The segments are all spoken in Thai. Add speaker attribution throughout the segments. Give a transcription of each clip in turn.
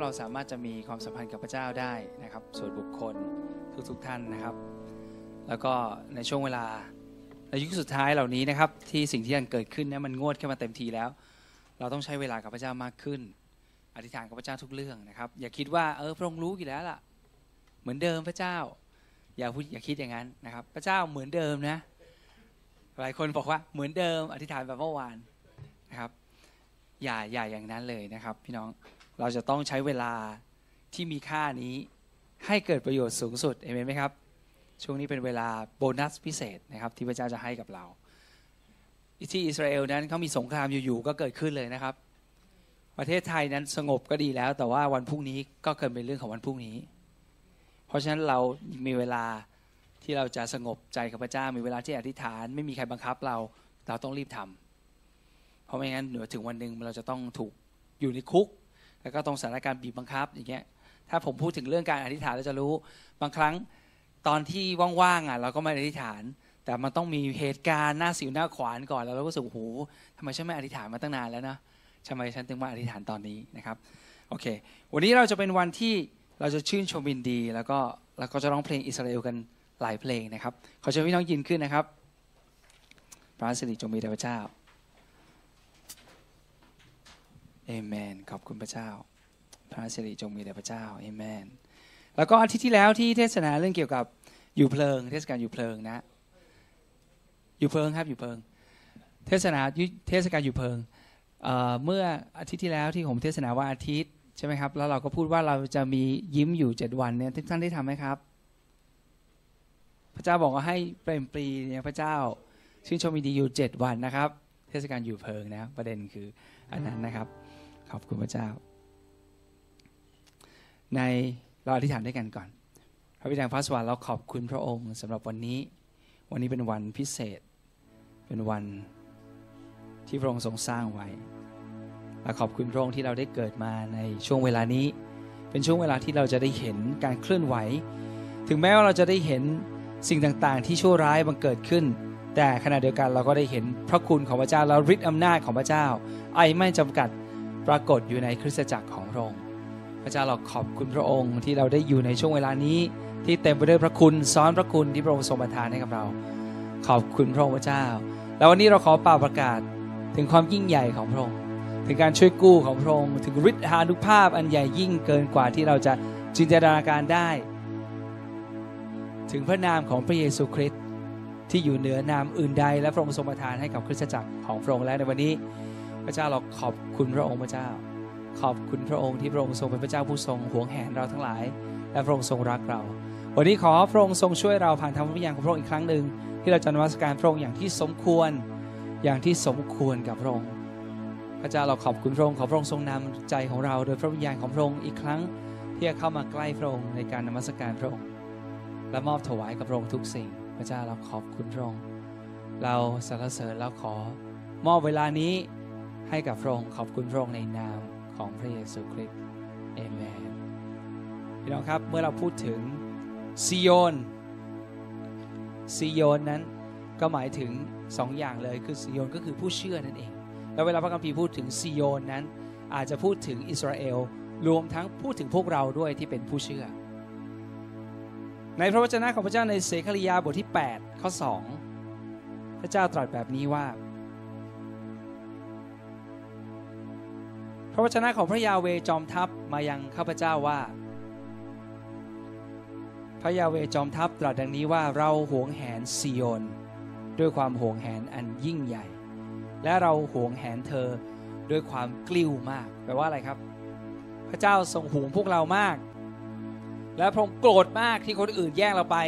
Speaker 1: เราสามารถจะมีความสัมพันธ์กับพระเจ้าได้นะครับ ส่วนบุคคลทุกๆท่านนะครับ แล้วก็ในช่วงเวลาในยุคสุดท้ายเหล่านี้นะครับ ที่สิ่งที่มันเกิดขึ้นเนี่ยมันงวดขึ้นมาเต็มทีแล้ว เราต้องใช้เวลากับพระเจ้ามากขึ้น อธิษฐานกับพระเจ้าทุกเรื่องนะครับ อย่าคิดว่าเออพระองค์รู้อยู่แล้วล่ะ เหมือนเดิมพระเจ้า อย่าพูดอย่าคิดอย่างนั้นนะครับ พระเจ้าเหมือนเดิมนะหลายคนบอกว่าเหมือนเดิม อธิษฐานแบบเมื่อวานนะครับ อย่าอย่าอย่างนั้นเลยนะครับ พี่น้อง เราจะต้องใช้เวลาที่มีค่านี้ให้เกิดประโยชน์สูงสุดเอเมนไหมครับ ช่วงนี้เป็นเวลาโบนัสพิเศษนะครับ ที่พระเจ้าจะให้กับเรา ที่อิสราเอลนั้นเขามีสงครามอยู่ๆก็เกิดขึ้นเลยนะครับ ประเทศไทยนั้นสงบก็ดีแล้ว แต่ว่าวันพรุ่งนี้ก็เกิดเป็นเรื่องของวันพรุ่งนี้ เพราะฉะนั้นเรามีเวลาที่เราจะสงบใจกับพระเจ้ามีเวลาที่อธิษฐาน ไม่มีใครบังคับเราเราต้องรีบทำเพราะไม่งั้นเดี๋ยวถึงวันหนึ่งเราจะต้องถูกอยู่ในคุก แล้วก็ต้องสถานการณ์บีบบังคับอย่างเงี้ยถ้าผมพูดถึงเรื่องการอธิษฐานเราจะรู้ บางครั้งตอนที่ว่างๆอะเราก็ไม่อธิษฐาน แต่มันต้องมีเหตุการณ์หน้าสิวหน้าขวานก่อนแล้วเราก็รู้สึกโหทำไมฉันไม่อธิษฐานมาตั้งนานแล้วนะทำไมฉันถึงมาอธิษฐานตอนนี้นะครับโอเค วันนี้เราจะเป็นวันที่เราจะชื่นชมวินดี แล้วก็แล้วก็จะร้องเพลงอิสราเอลกันหลายเพลงนะครับขอเชิญพี่น้องยินขึ้นนะครับพระสิริจงมีแด่พระเจ้า เอเมน ขอบคุณพระเจ้า พระสิริจงมีแด่พระเจ้าเอเมน แล้วก็อาทิตย์ที่แล้วที่เทศนาเรื่องเกี่ยวกับอยู่เพลิง เทศกาลอยู่เพลิงนะ อยู่เพลิงครับอยู่เพลิง เทศนาเทศกาลอยู่เพลิงเเมื่ออาทิตย์ที่แล้วที่ผมเทศนาว่าอาทิตย์ใช่ไหมครับ แล้วเราก็พูดว่าเราจะมียิ้มอยู่เจ็ดวันเนี่ยท่านได้ทำไหมครับ พระเจ้าบอกว่าให้เปรมปรีเนี่ยพระเจ้า ชื่นชมดีอยู่เจ็ดวันนะครับ เทศกาลอยู่เพลิงนะประเด็นคืออันนั้นนะครับ ขอบคุณพระเจ้า ในเราอธิษฐานด้วยกันก่อน พระบิดาพระสวรรค์เราขอบคุณพระองค์สำหรับวันนี้ วันนี้เป็นวันพิเศษ เป็นวันที่พระองค์ทรงสร้างไว้และขอบคุณพระองค์ที่เราได้เกิดมาในช่วงเวลานี้ เป็นช่วงเวลาที่เราจะได้เห็นการเคลื่อนไหว ถึงแม้ว่าเราจะได้เห็นสิ่งต่างๆ ที่ชั่วร้ายบังเกิดขึ้น แต่ขณะเดียวกันเราก็ได้เห็นพระคุณของพระเจ้าและฤทธิ์อำนาจของพระเจ้า ไอไม่จำกัด ปรากฏอยู่ในคริสตจักรของพระองค์พระเจ้าเราขอบคุณพระองค์ที่เราได้อยู่ในช่วงเวลานี้ ที่เต็มไปด้วยพระคุณซ้อนพระคุณที่พระองค์ทรงประทานให้กับเรา ขอบคุณพระองค์พระเจ้า แล้ววันนี้เราขอป่าประกาศถึงความยิ่งใหญ่ของพระองค์ถึงการช่วยกู้ของพระองค์ถึงฤทธานุภาพอันใหญ่ยิ่งเกินกว่าที่เราจะจินตนาการได้ ถึงพระนามของพระเยซูคริสต์ที่อยู่เหนือนามอื่นใดและพระองค์ทรงประทานให้กับคริสตจักรของพระองค์และในวันนี้ พระเจ้าเราขอบคุณพระองค์พระเจ้า ขอบคุณพระองค์ที่พระองค์ทรงเป็นพระเจ้าผู้ทรงห่วงแหนเราทั้งหลาย และพระองค์ทรงรักเรา วันนี้ขอพระองค์ทรงช่วยเราผ่านทางพระวิญญาณของพระองค์อีกครั้งหนึ่งที่เราจะนมัสการพระองค์อย่างที่สมควรอย่างที่สมควรกับพระองค์พระเจ้าเราขอบคุณพระองค์ขอพระองค์ทรงนำใจของเรา โดยพระวิญญาณของพระองค์อีกครั้งที่จะเข้ามาใกล้พระองค์ในการนมัสการพระองค์ และมอบถวายกับพระองค์ทุกสิ่ง พระเจ้าเราขอบคุณพระองค์เราสรรเสริญแล้วขอมอบเวลานี้ ให้กับพระองค์ขอบคุณพระองค์ในนามของพระเยซูคริสต์เอเมนพี่น้องครับเมื่อเราพูดถึงซิโยนซิโยนนั้นก็หมายถึงสองอย่างเลยคือซิโยนก็คือผู้เชื่อนั่นเอง แล้วเวลาพระคัมภีร์พูดถึงซิโยนนั้น อาจจะพูดถึงอิสราเอลรวมทั้งพูดถึงพวกเราด้วยที่เป็นผู้เชื่อ ในพระวจนะของพระเจ้าในเสคริยาบทที่ 8 ข้อ 2 พระเจ้าตรัสแบบนี้ว่า ระวจนะของพระยาเวจอมทัพมายังข้าพเจ้าว่า พระยาเวจอมทัพตรัสดังนี้ว่าเราหวงแหนซิโยนด้วยความหวงแหนอันยิ่งใหญ่ และเราหวงแหนเธอด้วยความกลิ้วมากแปลว่าอะไรครับ พระเจ้าทรงห่วงพวกเรามาก และพระองค์โกรธมากที่คนอื่นแย่งเราไป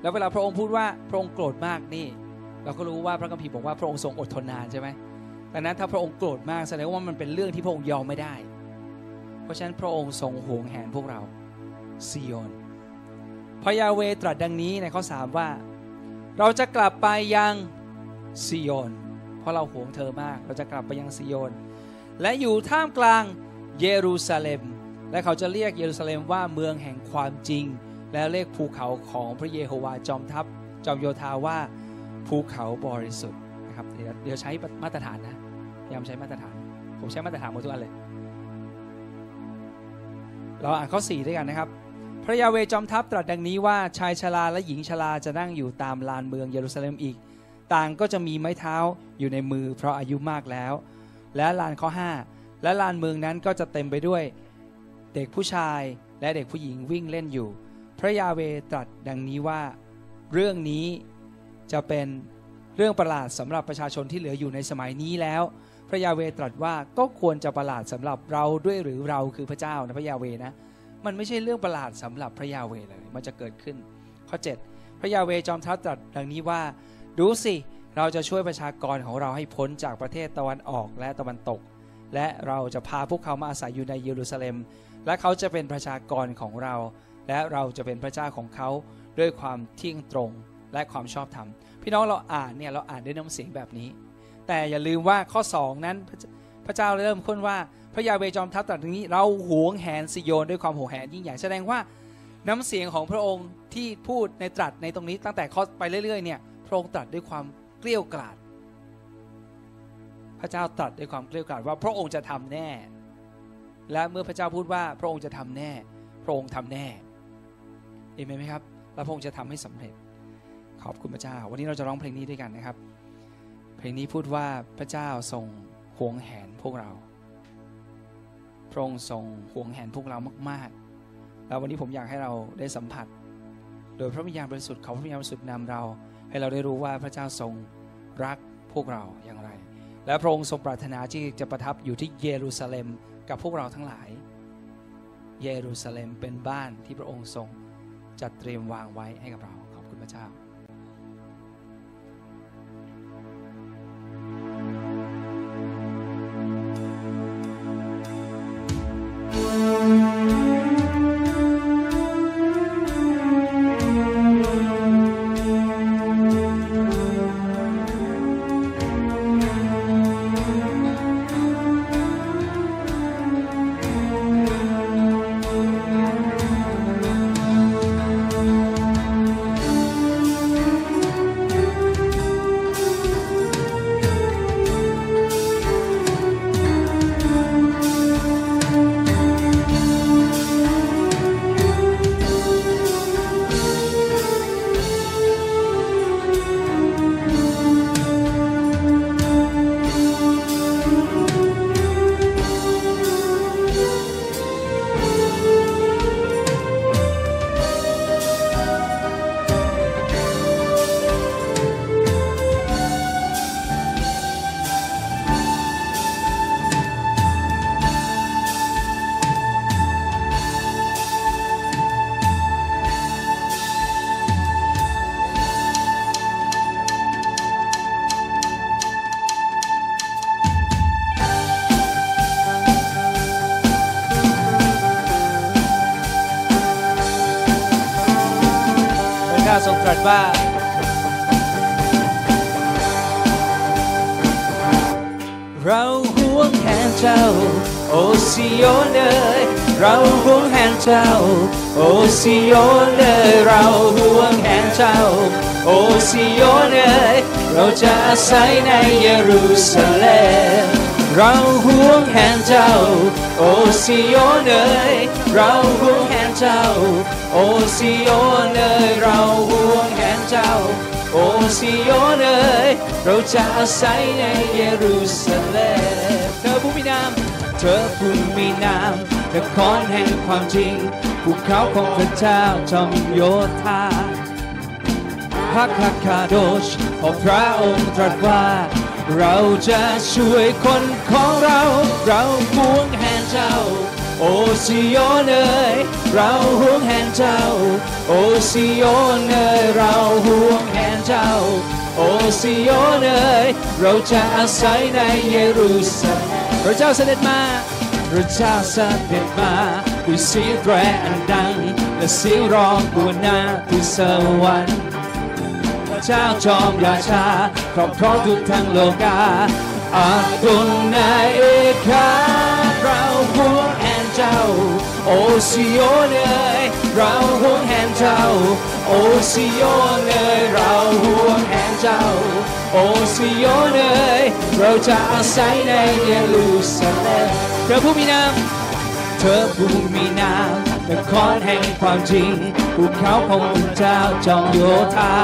Speaker 1: แล้วเวลาพระองค์พูดว่าพระองค์โกรธมากนี่ เราก็รู้ว่าพระคัมภีร์บอกว่าพระองค์ทรงอดทนนานใช่ไหม ดังนั้นถ้าพระองค์โกรธมากแสดงว่ามันเป็นเรื่องที่พระองค์ยอมไม่ได้ เพราะฉะนั้นพระองค์ทรงห่วงแหนพวกเราซิโยนพระยาเวตรัสดังนี้ในข้อสามว่า เราจะกลับไปยังซิโยนเพราะเราห่วงเธอมาก เราจะกลับไปยังซิโยนและอยู่ท่ามกลางเยรูซาเล็ม และเขาจะเรียกเยรูซาเล็มว่าเมืองแห่งความจริง และเรียกภูเขาของพระเยโฮวาจอมทัพจอมโยธาว่าภูเขาบริสุทธิ์นะครับเดี๋ยวใช้มาตรฐานนะ ยายามใช้มาตรฐาน ผมใช้มาตรฐานหมดทุกอันเลย เราอ่านข้อ 4 ด้วยกันนะครับ พระยาเวจอมทัพตรัสดังนี้ว่าชายชราและหญิงชราจะนั่งอยู่ตามลานเมืองเยรูซาเล็มอีก ต่างก็จะมีไม้เท้าอยู่ในมือเพราะอายุมากแล้ว และลานข้อ 5 และลานเมืองนั้นก็จะเต็มไปด้วยเด็กผู้ชายและเด็กผู้หญิงวิ่งเล่นอยู่ พระยาเวตรัสดังนี้ว่า เรื่องนี้จะเป็น เรื่องประหลาดสำหรับประชาชนที่เหลืออยู่ในสมัยนี้แล้ว พระยาเวตรัสว่าก็ควรจะประหลาดสำหรับเราด้วยหรือเราคือพระเจ้านะพระยาเวนะมันไม่ใช่เรื่องประหลาดสำหรับพระยาเวเลย มันจะเกิดขึ้น ข้อ 7 พระยาเวจอมทัพตรัสดังนี้ว่า ดูสิเราจะช่วยประชากรของเราให้พ้นจากประเทศตะวันออกและตะวันตก และเราจะพาพวกเขามาอาศัยอยู่ในเยรูซาเล็ม และเขาจะเป็นประชากรของเรา และเราจะเป็นพระเจ้าของเขาด้วยความเที่ยงตรงและความชอบธรรม พี่น้องเราอ่านเนี่ยเราอ่านด้วยน้ำเสียงแบบนี้ แต่อย่าลืมว่าข้อ2นั้นพระเจ้าเริ่มค้นว่าพระยาเวจอมทัพตรัสนี้ เราหวงแหนสิโยนด้วยความหวงแหนยิ่งใหญ่แสดงว่าน้ำเสียงของพระองค์ที่พูดในตรัสในตรงนี้ตั้งแต่ข้อไปเรื่อยๆเนี่ยพระองค์ตรัสด้วยความเกลี้ยกล่อมพระเจ้าตรัสด้วยความเกลี้ยกล่อมว่าพระองค์จะทำแน่ และเมื่อพระเจ้าพูดว่าพระองค์จะทำแน่ พระองค์ทำแน่เอเมนไหมครับ แล้วพระองค์จะทำให้สำเร็จ อบคุณพระเจ้า วันนี้เราจะร้องเพลงนี้ด้วยกันนะครับ เพลงนี้พูดว่าพระเจ้าทรงห่วงแหนพวกเรา พระองค์ทรงห่วงแหนพวกเรามาก ๆ แล้ววันนี้ผมอยากให้เราได้สัมผัส โดยพระวิญญาณบริสุทธิ์ของพระวิญญาณบริสุทธิ์นำเรา ให้เราได้รู้ว่าพระเจ้าทรงรักพวกเราอย่างไร และพระองค์ทรงปรารถนาที่จะประทับอยู่ที่เยรูซาเล็มกับพวกเราทั้งหลาย เยรูซาเล็มเป็นบ้านที่พระองค์ทรงจัดเตรียมวางไว้ให้กับเราขอบคุณพระเจ้า ทร งตรัสว่า เราหวงแหนเจ้า โอศิโยนเอ๋ยเราหวงแหนเจ้า โอศิโยนเอ๋ยเราหวงแหนเจ้า โอศิโยนเอ๋ยเราจะอาศัยในเยรูซาเล็มเราหวงแหนเจ้า โอศิโยนเอ๋ยเราห่วงแหน เจ้า โอซิโอนเอยเราห่วงแหนเจ้า โอซิโอนเอยเราจะอาศัยในเยรูซาเล็มเธอผู้มีนามเธอผู้มีนามนครแห่งความจริงภูเขาของพระเจ้าจอมโยธาพักคาโดชของพระองค์ตรัสว่า เราจะช่วยคนของเรา เราห่วงแหนเจ้า โอซิโอนเอ๋ยเราห่วงแหนเจ้า โอซิโอนเอ๋ยเราห่วงแหนเจ้า โอซิโอนเอ๋ยเราจะอาศัยในเยรูซาเล็มพระเจ้าเสด็จมาพระเจ้าเสด็จมาด้วยเสียงแตรอันดัง และเสียงร้องกวนหน้าที่สวรรค์พระเจ้าจอมราชาครอบครองทุกทางโลกาอาตุนในเอกาเราห่วง โอซิโอเอ๋ยเราห่วงแหนเจ้า โอซิโอเอ๋ยเราห่วงแหนเจ้า โอซิโอเอ๋ยเราจะอาศัยในเยรูซาเล็มพระผู้มีนามเธอผู้มีน้ำนครแห่งความจริงภูเขาของพระเจ้าจอมโยธา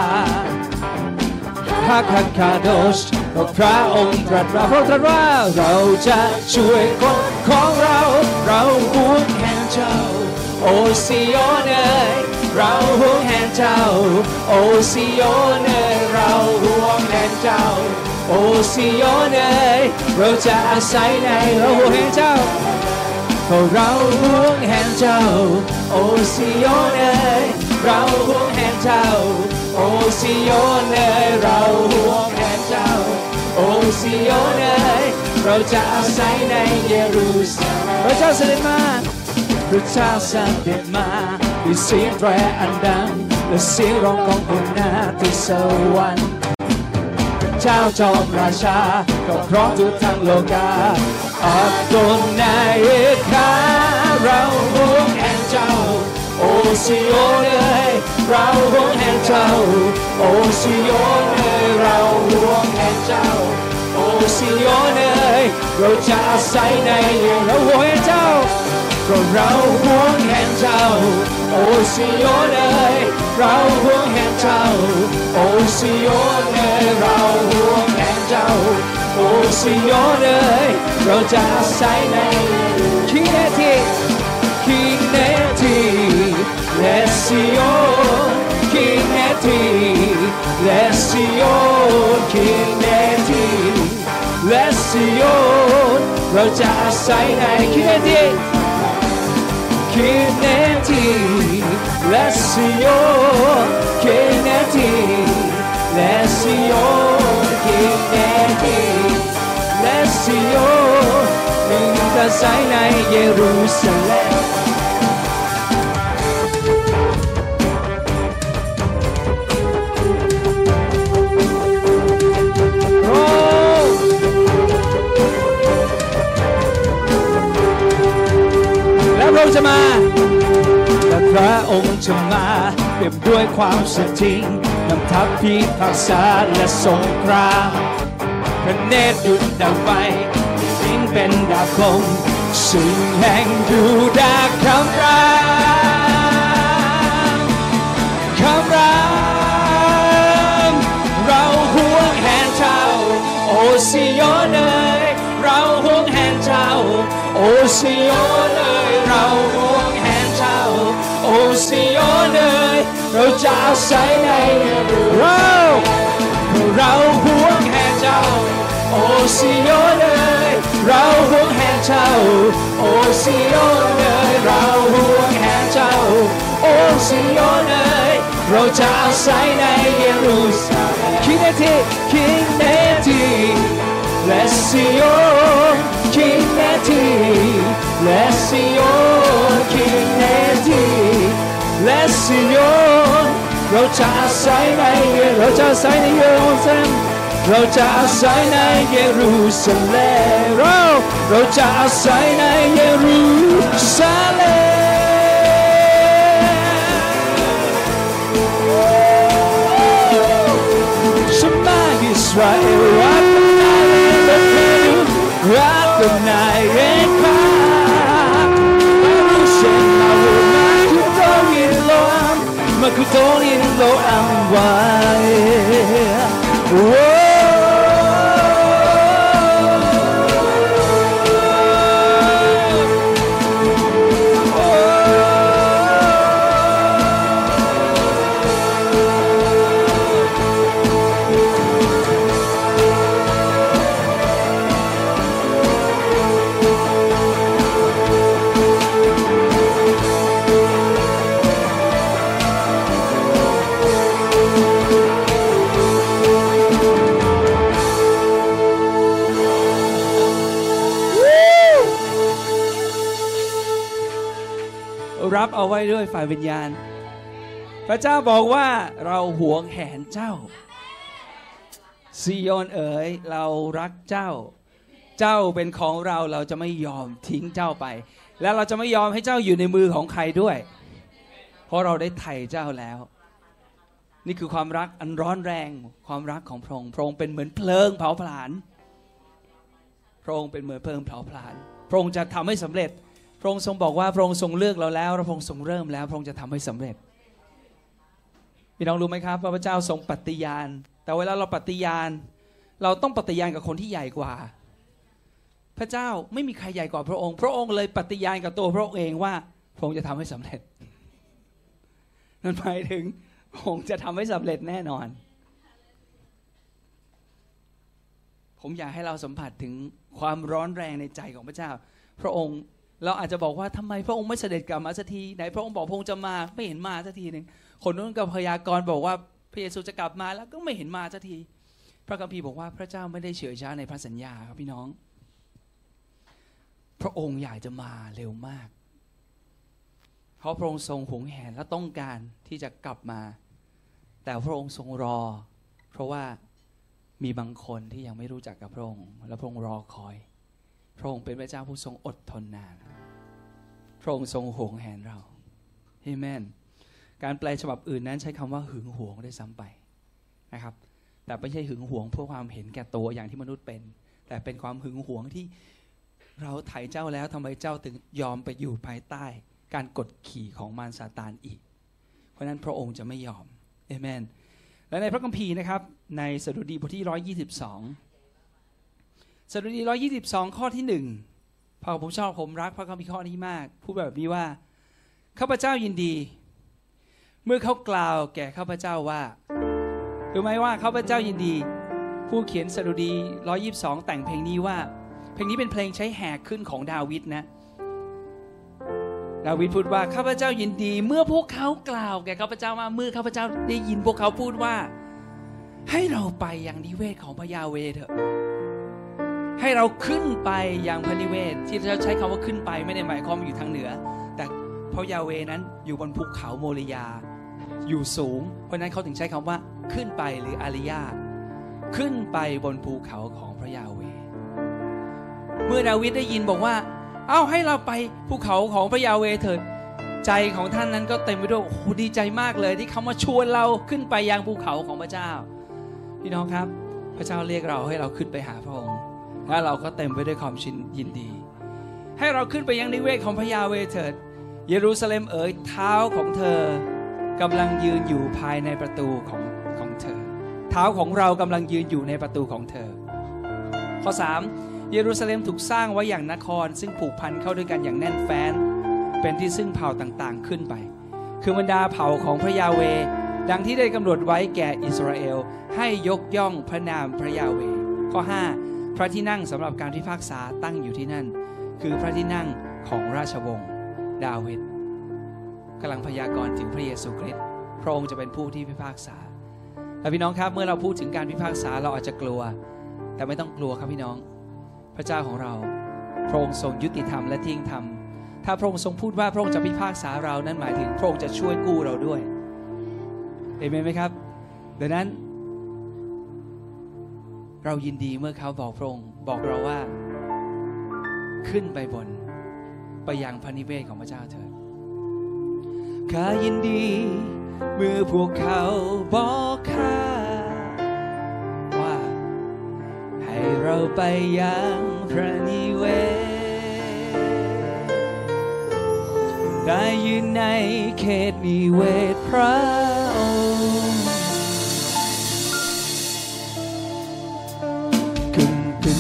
Speaker 1: พระคันคาโดชก็พระองค์ตรัสว่าพระองค์ตรัสว่าเราจะช่วยคนของเรา เราห่วงแห่งเจ้า โอซิโอเอ๋ยเราห่วงแห่งเจ้า โอซิโอเอ๋ยเราห่วงแห่งเจ้า โอซิโอเอ๋ยเราจะอาศัยในเราห่วงแห่งเจ้าเพราะเราห่วงแห่งเจ้า โอซิโอเอ๋ยเราห่วงแห่งเจ้า โอซิโอนเอยเราห่วงแห่เจ้า โอซิโอนเอยเราจะอาศัยในเยรูซาเล็มพระเจ้าเสด็จมาพระเจ้าเสด็จมาด้วยเสียงแตรอันดังและเสียงร้องของคนหน้าที่สวรรค์เจ้าจอมราชา ก็พร้อมทุกทั้งโลกาอับดนนายข้าเราห่วง โอ้สิโอนเอ้ยเราห่วงแห่งเจ้า โอซิโอนเอ้ยเราห่วงแห่งเจ้า โอซิโอนเอ้ยเราจะอาศัยในเราห่วงแห่งเจ้าเพราะเราห่วงแห่งเจ้า โอซิโอนเอ้ยเราห่วงแห่งเจ้า โอซิโอนเอ้ยเราห่วงแห่งเจ้า โอซิโอนเอ้ยเราจะอาศัยในקנאתי קנאתי לציון קנאתי לציון קנאתי לציוןเราจะอาศัยในคิเนติ Kineti, Lesio, Kineti, Lesio, Kineti, Lesio, Minta จะมาและพระองค์จะมาเต็มด้วยความสัตย์จริงนำทัพพิทักษาและสงครามพระเนตรดุจดังไฟสิ้นเป็นดาบคมสิ่งแห่งยูดาคำรามคำรามเราห่วงแห่งเจ้าโอซิโอนเอ๋ยเรา โอซิโอนเอ๋ยเราห่วงแห่งเจ้า โอซิโอนเอ๋ยเราจะอาศัยในเราเราห่วงแห่งเจ้า โอซิโอนเอ๋ยเราห่วงแห่งเจ้า โอซิโอนเอ๋ยเราห่วงแห่งเจ้า โอซิโอนเอ๋ยเราจะอาศัยในเยรูซาเล็มקנאתי קנเนติ Let's see your King Let's see your King Let's see your เราจะอาศัยในเราจะอาศัยในเยรูซาเล็มเราจะอาศัยในเยรูซาเล็มเราเราจะอาศัยในเยรูซาเล็ม Shema Israel, Cause only you know I'm why. ยฝ่ายวิญญาณ พระเจ้าบอกว่าเราหวงแหนเจ้าซีโยนเอ๋ยเรารักเจ้า เจ้าเป็นของเราเราจะไม่ยอมทิ้งเจ้าไป และเราจะไม่ยอมให้เจ้าอยู่ในมือของใครด้วย เพราะเราได้ไถ่เจ้าแล้ว นี่คือความรักอันร้อนแรงความรักของพระองค์พระองค์เป็นเหมือนเพลิงเผาผลาญพระองค์เป็นเหมือนเพลิงเผาผลาญพระองค์จะทำให้สำเร็จ ระองค์ทรงบอกว่าพระองค์ทรงเลือกเราแล้วพระองค์ทรงเริ่มแล้ว พระองค์จะทำให้สำเร็จพี่น้องรู้ไหมครับว่าพระเจ้าทรงปฏิญาณ แต่เวลาเราปฏิญาณ เราต้องปฏิญาณกับคนที่ใหญ่กว่า พระเจ้าไม่มีใครใหญ่กว่าพระองค์ พระองค์เลยปฏิญาณกับตัวพระองค์เองว่าพระองค์จะทำให้สำเร็จ นั่นหมายถึงพระองค์จะทำให้สำเร็จแน่นอน ผมอยากให้เราสัมผัสถึงความร้อนแรงในใจของพระเจ้า พระองค์ เราอาจจะบอกว่าทำไมพระองค์ไม่เสด็จกลับมาสักทีไหนพระองค์บอกพระองค์จะมาไม่เห็นมาสักทีหนึ่งคนนู้นกับพยากรณ์บอกว่าพระเยซูจะกลับมาแล้วก็ไม่เห็นมาสักที พระคัมภีร์บอกว่าพระเจ้าไม่ได้เฉื่อยช้าในพระสัญญาครับพี่น้อง พระองค์อยากจะมาเร็วมาก เพราะพระองค์ทรงหวงแหนและต้องการที่จะกลับมา แต่พระองค์ทรงรอ เพราะว่ามีบางคนที่ยังไม่รู้จักกับพระองค์ และพระองค์รอคอย พระองค์เป็นพระเจ้าผู้ทรงอดทนนาน พระองค์ทรงห่วงแหนเราเอเมน การแปลฉบับอื่นนั้นใช้คำว่าหึงหวงได้ซ้ำไปนะครับ แต่ไม่ใช่หึงหวงเพื่อความเห็นแก่ตัวอย่างที่มนุษย์เป็น แต่เป็นความหึงหวงที่เราไถ่เจ้าแล้วทำไมเจ้าถึงยอมไปอยู่ภายใต้ การกดขี่ของมารซาตานอีก เพราะนั้นพระองค์จะไม่ยอมเอเมน และในพระคัมภีร์นะครับ ในสดุดีบทที่ 122 สดุดี 122 ข้อที่ 1 หนึ่งพอผมชอบผมรักพระคัมภีร์ข้อนี้มาก พูดแบบนี้ว่าข้าพเจ้ายินดี เมื่อเขากล่าวแก่ข้าพเจ้าว่ารู้ไหมว่าข้าพเจ้ายินดี ผู้เขียนสดุดี 122 แต่งเพลงนี้ว่า เพลงนี้เป็นเพลงใช้แหกขึ้นของดาวิดนะ ดาวิดพูดว่าข้าพเจ้ายินดี เมื่อพวกเขากล่าวแก่ข้าพเจ้าว่าเมื่อข้าพเจ้าได้ยินพวกเขาพูดว่า ให้เราไปอย่างนิเวศของพระยาเวเถอะ ให้เราขึ้นไปย่างพระนิเวศ ที่เราใช้คำว่าขึ้นไปไม่ได้หมายความอยู่ทางเหนือ แต่เพราะยาเวนั้นอยู่บนภูเขาโมริยา อยู่สูง เพราะนั้นเขาถึงใช้คำว่าขึ้นไปหรืออาริยาขึ้นไปบนภูเขาของพระยาเว เมื่อดาวิดได้ยินบอกว่า เอ้าให้เราไปภูเขาของพระยาเวเถิดใจของท่านนั้นก็เต็มไปด้วยโอ้ดีใจมากเลยที่เขามาชวนเราขึ้นไปยังภูเขาของพระเจ้า พี่น้องครับ พระเจ้าเรียกเราให้เราขึ้นไปหาพระองค์ และเราก็เต็มไปด้วยความชินยินดี ให้เราขึ้นไปยังนิเวศของพระยาเวเถิด เยรูซาเล็มเอ๋ยเท้าของเธอกำลังยืนอยู่ภายในประตูของของเธอ เท้าของเรากำลังยืนอยู่ในประตูของเธอ ข้อ 3 เยรูซาเล็มถูกสร้างไว้อย่างนคร ซึ่งผูกพันเข้าด้วยกันอย่างแน่นแฟ้น เป็นที่ซึ่งเผ่าต่างๆขึ้นไป คือบรรดาเผ่าของพระยาเว ดังที่ได้กำหนดไว้แก่อิสราเอลให้ยกย่องพระนามพระยาเว ข้อ 5 พระที่นั่งสำหรับการพิพากษาตั้งอยู่ที่นั่น คือพระที่นั่งของราชวงศ์ดาวิดกำลังพยากรณ์ถึงพระเยซูคริสต์พระองค์จะเป็นผู้ที่พิพากษาและพี่น้องครับเมื่อเราพูดถึงการพิพากษาเราอาจจะกลัว แต่ไม่ต้องกลัวครับพี่น้อง พระเจ้าของเรา พระองค์ทรงยุติธรรมและเที่ยงธรรม ถ้าพระองค์ทรงพูดว่าพระองค์จะพิพากษาเรานั้นหมายถึงพระองค์จะช่วยกู้เราด้วยเอเมนไหมครับดังนั้น เรายินดีเมื่อเขาบอกพระองค์บอกเราว่า ขึ้นไปบน ไปยังพระนิเวศของพระเจ้าเถิดข้ายินดี เมื่อพวกเขาบอกข้าว่า ให้เราไปยังพระนิเวศได้ยืนในเขตนิเวศพระอง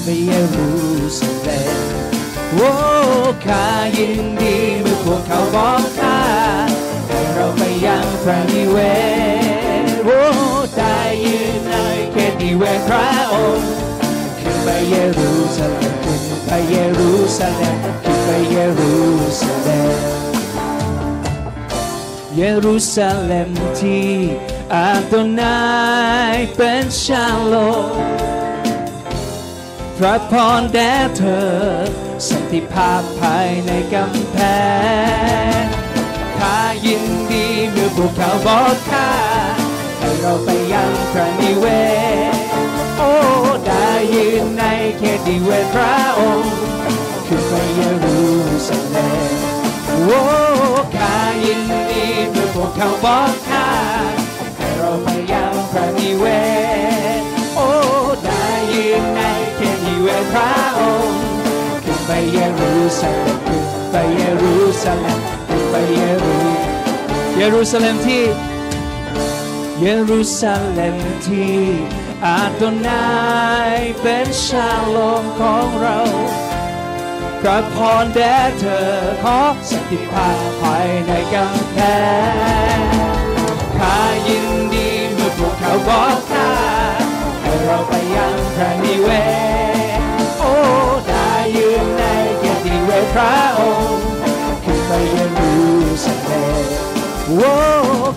Speaker 1: ไปเยรูซาเล็มโอ้ข้ายินดีเมื่อพวกเขาบอกข้าให้เราไปยังพระนิเวศโอ้ได้ยืนในเขตนิเวศพระองค์ขึ้นไปเยรูซาเล็มขึ้นไปเยรูซาเล็มขึ้นไปเยรูซาเล็มเยรูซาเล็มที่อาโดนายเป็นชาโลม พระพรแด่เธอ สันติภาพภายในกำแพงข้ายินดีเมื่อพวกเขาบอกข้าให้เราไปยังพระนิเวศโอ้ได้ยืนในเขตนิเวศพระองค์ขึ้นไปเยรูซาเล็มโอ้ข้ายินดีเมื่อพวกเขาบอกข้าให้เราไปยังพระนิเวศโอ้ได้ยืนใน พระองค์ขึ้นไปเยรูซาเล็มขึ้นไปเยรูซาเล็มขึ้นไปเยรูเยรูซาเล็มที่เยรูซาเล็มที่อาดนายเป็นชาโลมของเราพระพรแด่เธอขอสันติภาพภายในกำแพงข้ายินดีเมื่อพวกเขาบอกข้าให้เราไปยังพระนิเวศ ในพระองค์ขึ้นไปเยือนดูสเลโอ้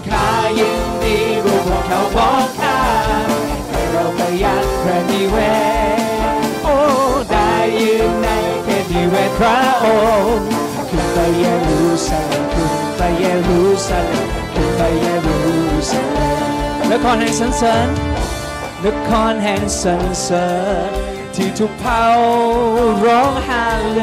Speaker 1: ข้ายินดีรู้บุกเขาบอกข้าให้เราไปยังพระนิเวศโอ้ได้ยืนในเขตนิเวศพระองค์ขึ้นไปเยรูซาเล็มขึ้นไปเยรูซาเล็มขึ้นไปเยรูซาเล็มนครแห่งสรรเสริญนครแห่งสรรเสริญ ที่ทุกเผาร้องฮาเล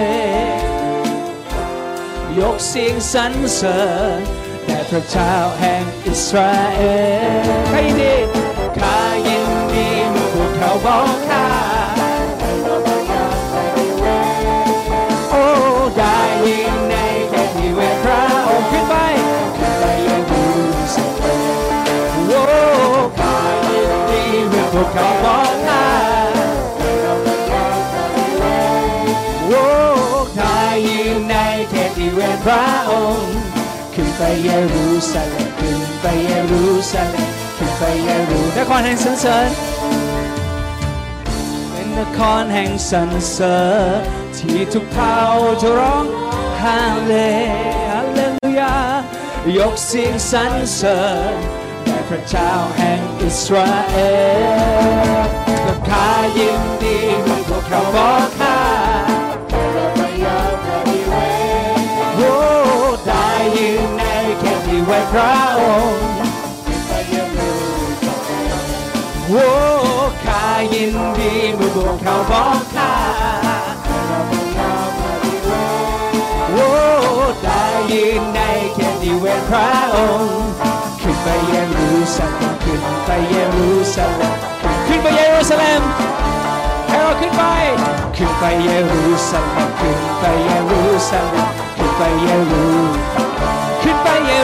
Speaker 1: ยกเสียงสรรเสริญแด่พระเจ้าแห่งอิสราเอลใครดีข้ายินดีเมื่อพวกเขาบอกข้าโอ้ได้ยินในแค่ที่เวทพระองค์ขึ้นไปขึ้นไปยังดูสิโอ้ข้ายินดีเมื่อพวกเขาบอก พระองค์ ขึ้นไปเยรูซาเล็มขึ้นไปเยรูซาเล็มขึ้นไปเยรูนครแห่งสรรเสริญเป็นนครแห่งสรรเสริญที่ทุกเผ่าจะร้องฮาเลฮาเลลูยายกเสียงสรรเสริญแด่พระเจ้าแห่งอิสราเอลและข้ายินดีของพวกเราบอก พระองค์โอ้ข้ายินดีเมื่อบวกเขาบอกข้าโอ้ได้ยินในแค่ดีเวพระองค์ขึ้นไปเยรูซาเล็มขึ้นไปเยรูซาเล็มขึ้นไปเยรูซาเล็มให้เราขึ้นไป ขึ้นไปเยรูซาเล็มขึ้นไปเยรูซาเล็มขึ้นไปเยรู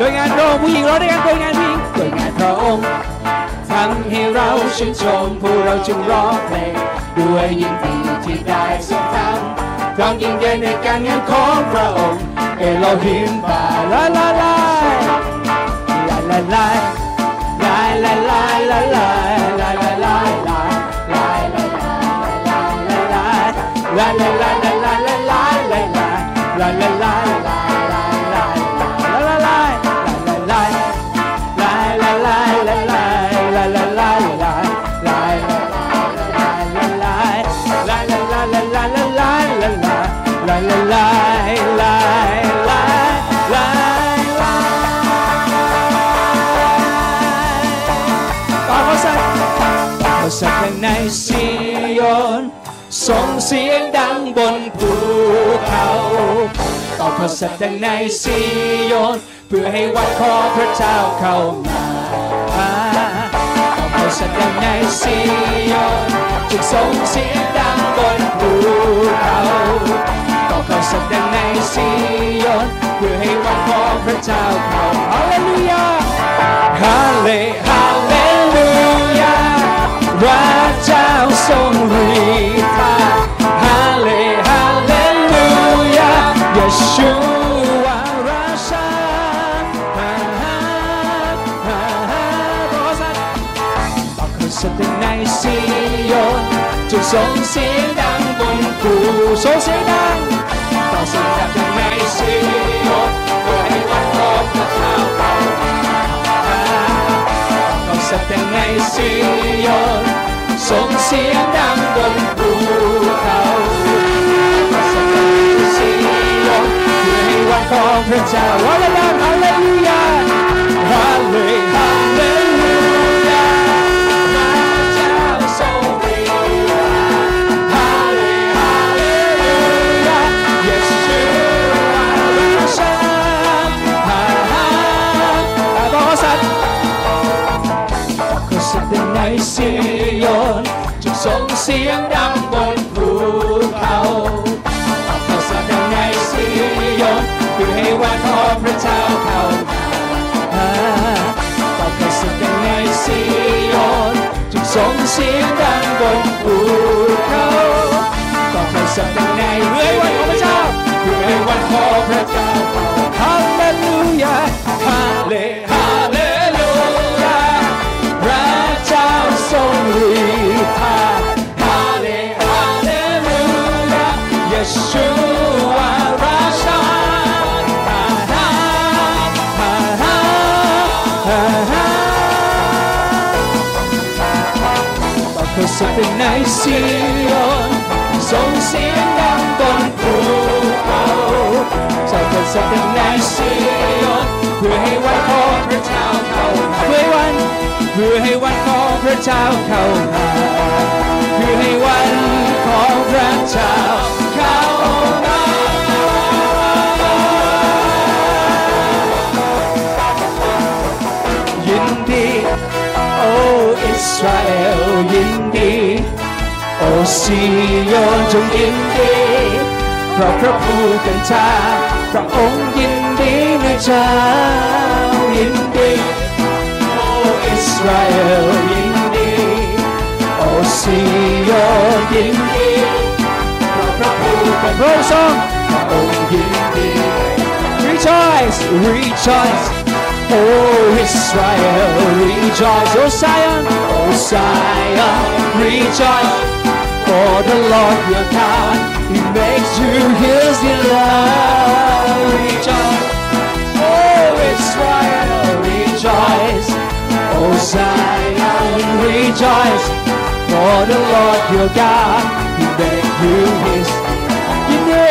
Speaker 1: đội งานโดผู้หญิงร้องด้วยกัน đội งานผู้หญิง đội งานพระองค์ทำให้เราชื่นชมผู้เราจึงร้องเพลงด้วยยินดีที่ได้ทรงทำพร้อมยิ่งใหญ่ในการงานของพระองค์เอโลฮิมบาลาลาลาลาลาลา la la la la บนภูเขาต่อพระสักในซีโยน เพื่อให้วัดขอพระเจ้าเข้ามาต่อพระสักในซีโยนส่งเสียงดังบนภูเขาก็ขอแสดงในซีโยน เพื่อให้วันขอพระเจ้าเข้าฮาเลลูยาฮาเลฮาเลลูยาพระเจ้าทรงฤทธาฮา บอกเขาแสดงในซีโยนจงส่งเสียงดังบนภูส่งเสียงดังต่อเสียงดังในซีโยนเพื่อใส่งเสียงดังบนภูเขาก็สัตว์ในซีโยนเพื่อให้วันของพระเจ้าเข้าอกให้แสดงในซีโยนจงส่งเสียงดังบนภูเขาบอกให้แสดงในเรื่อยวันของพระเจ้าเรื่อยวันของพระเจ้า เป็นในซีโยนส่งเสียงดังบนภูเขาเจ้าก็สักในซีโยนเพื่อให้วันของพระเจ้าเข้ามาเพื่อให้วันเพื่อให้วันของพระเจ้าเข้ามาเพื่อให้วันของพระเจ้า โอ้ซีโยนจงยินดีเพราะพระผู้เป็นเจ้าพระองค์ยินดีในเจ้ายินดีโอ้อิสราเอลยินดีโอ้ซีโยนยินดีเพราะพระผู้เป็นพระทรงพระองค์ยินดี Rejoice, rejoice, Oh Israel, rejoice, Oh Zion, Oh Zion, rejoice, For the Lord your God, He makes you His delight. Rejoice, oh Israel, rejoice, oh Zion, rejoice. For the Lord your God, He makes you His. Yinde,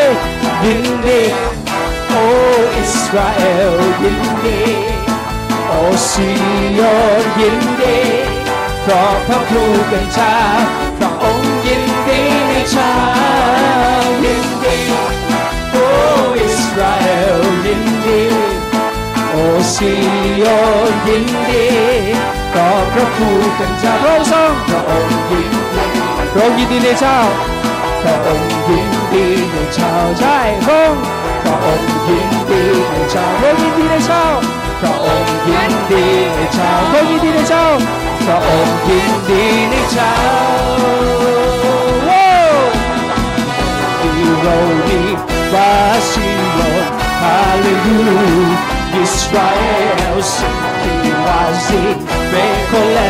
Speaker 1: yinde, oh Israel, yinde. Oh, see your yinde, from a broken child. ยินดีในเจ้ายินดีโอ้อิสราเอลยินดีโอ้ซีโยนยินดีเพราะพระผู้เป็นเจ้าพระองค์ทรงพระองค์ยินดีพระองค์ยินดีในเจ้าพระองค์ยินดีในเจ้าใช่พระองค์พระองค์ยินดีในเจ้าพระองค์ยินดีในเจ้าพระองค์ยินดีในเจ้าพระองค์ยินดีในเจ้าพระองค์ยินดีในเจ้าว้าว רוני בת ציון הריעו ישראל שמחי ועלזי בכ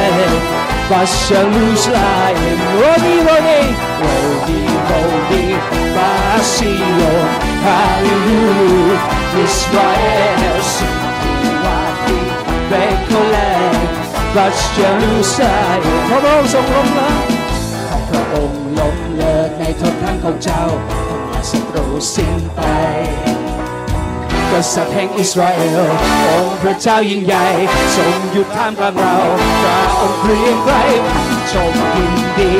Speaker 1: ลบาชาลูสลาเอมโรนีโรนีโรนีโรนีบาซิโลฮาเลลูอิสราเอลสิ Wadi Bekolen รัชเยรูซาเล็มพระองค์ทรงลงเลิศพระองค์ลงเลิศในทนทางของเจ้าทำลายศัตรูสิ้นไปกษัตริย์แห่งอิสราเอลองค์พระเจ้ายิ่งใหญ่ทรงอยู่ท่ามกลางเราพระองค์เรียงไกรจงยินดี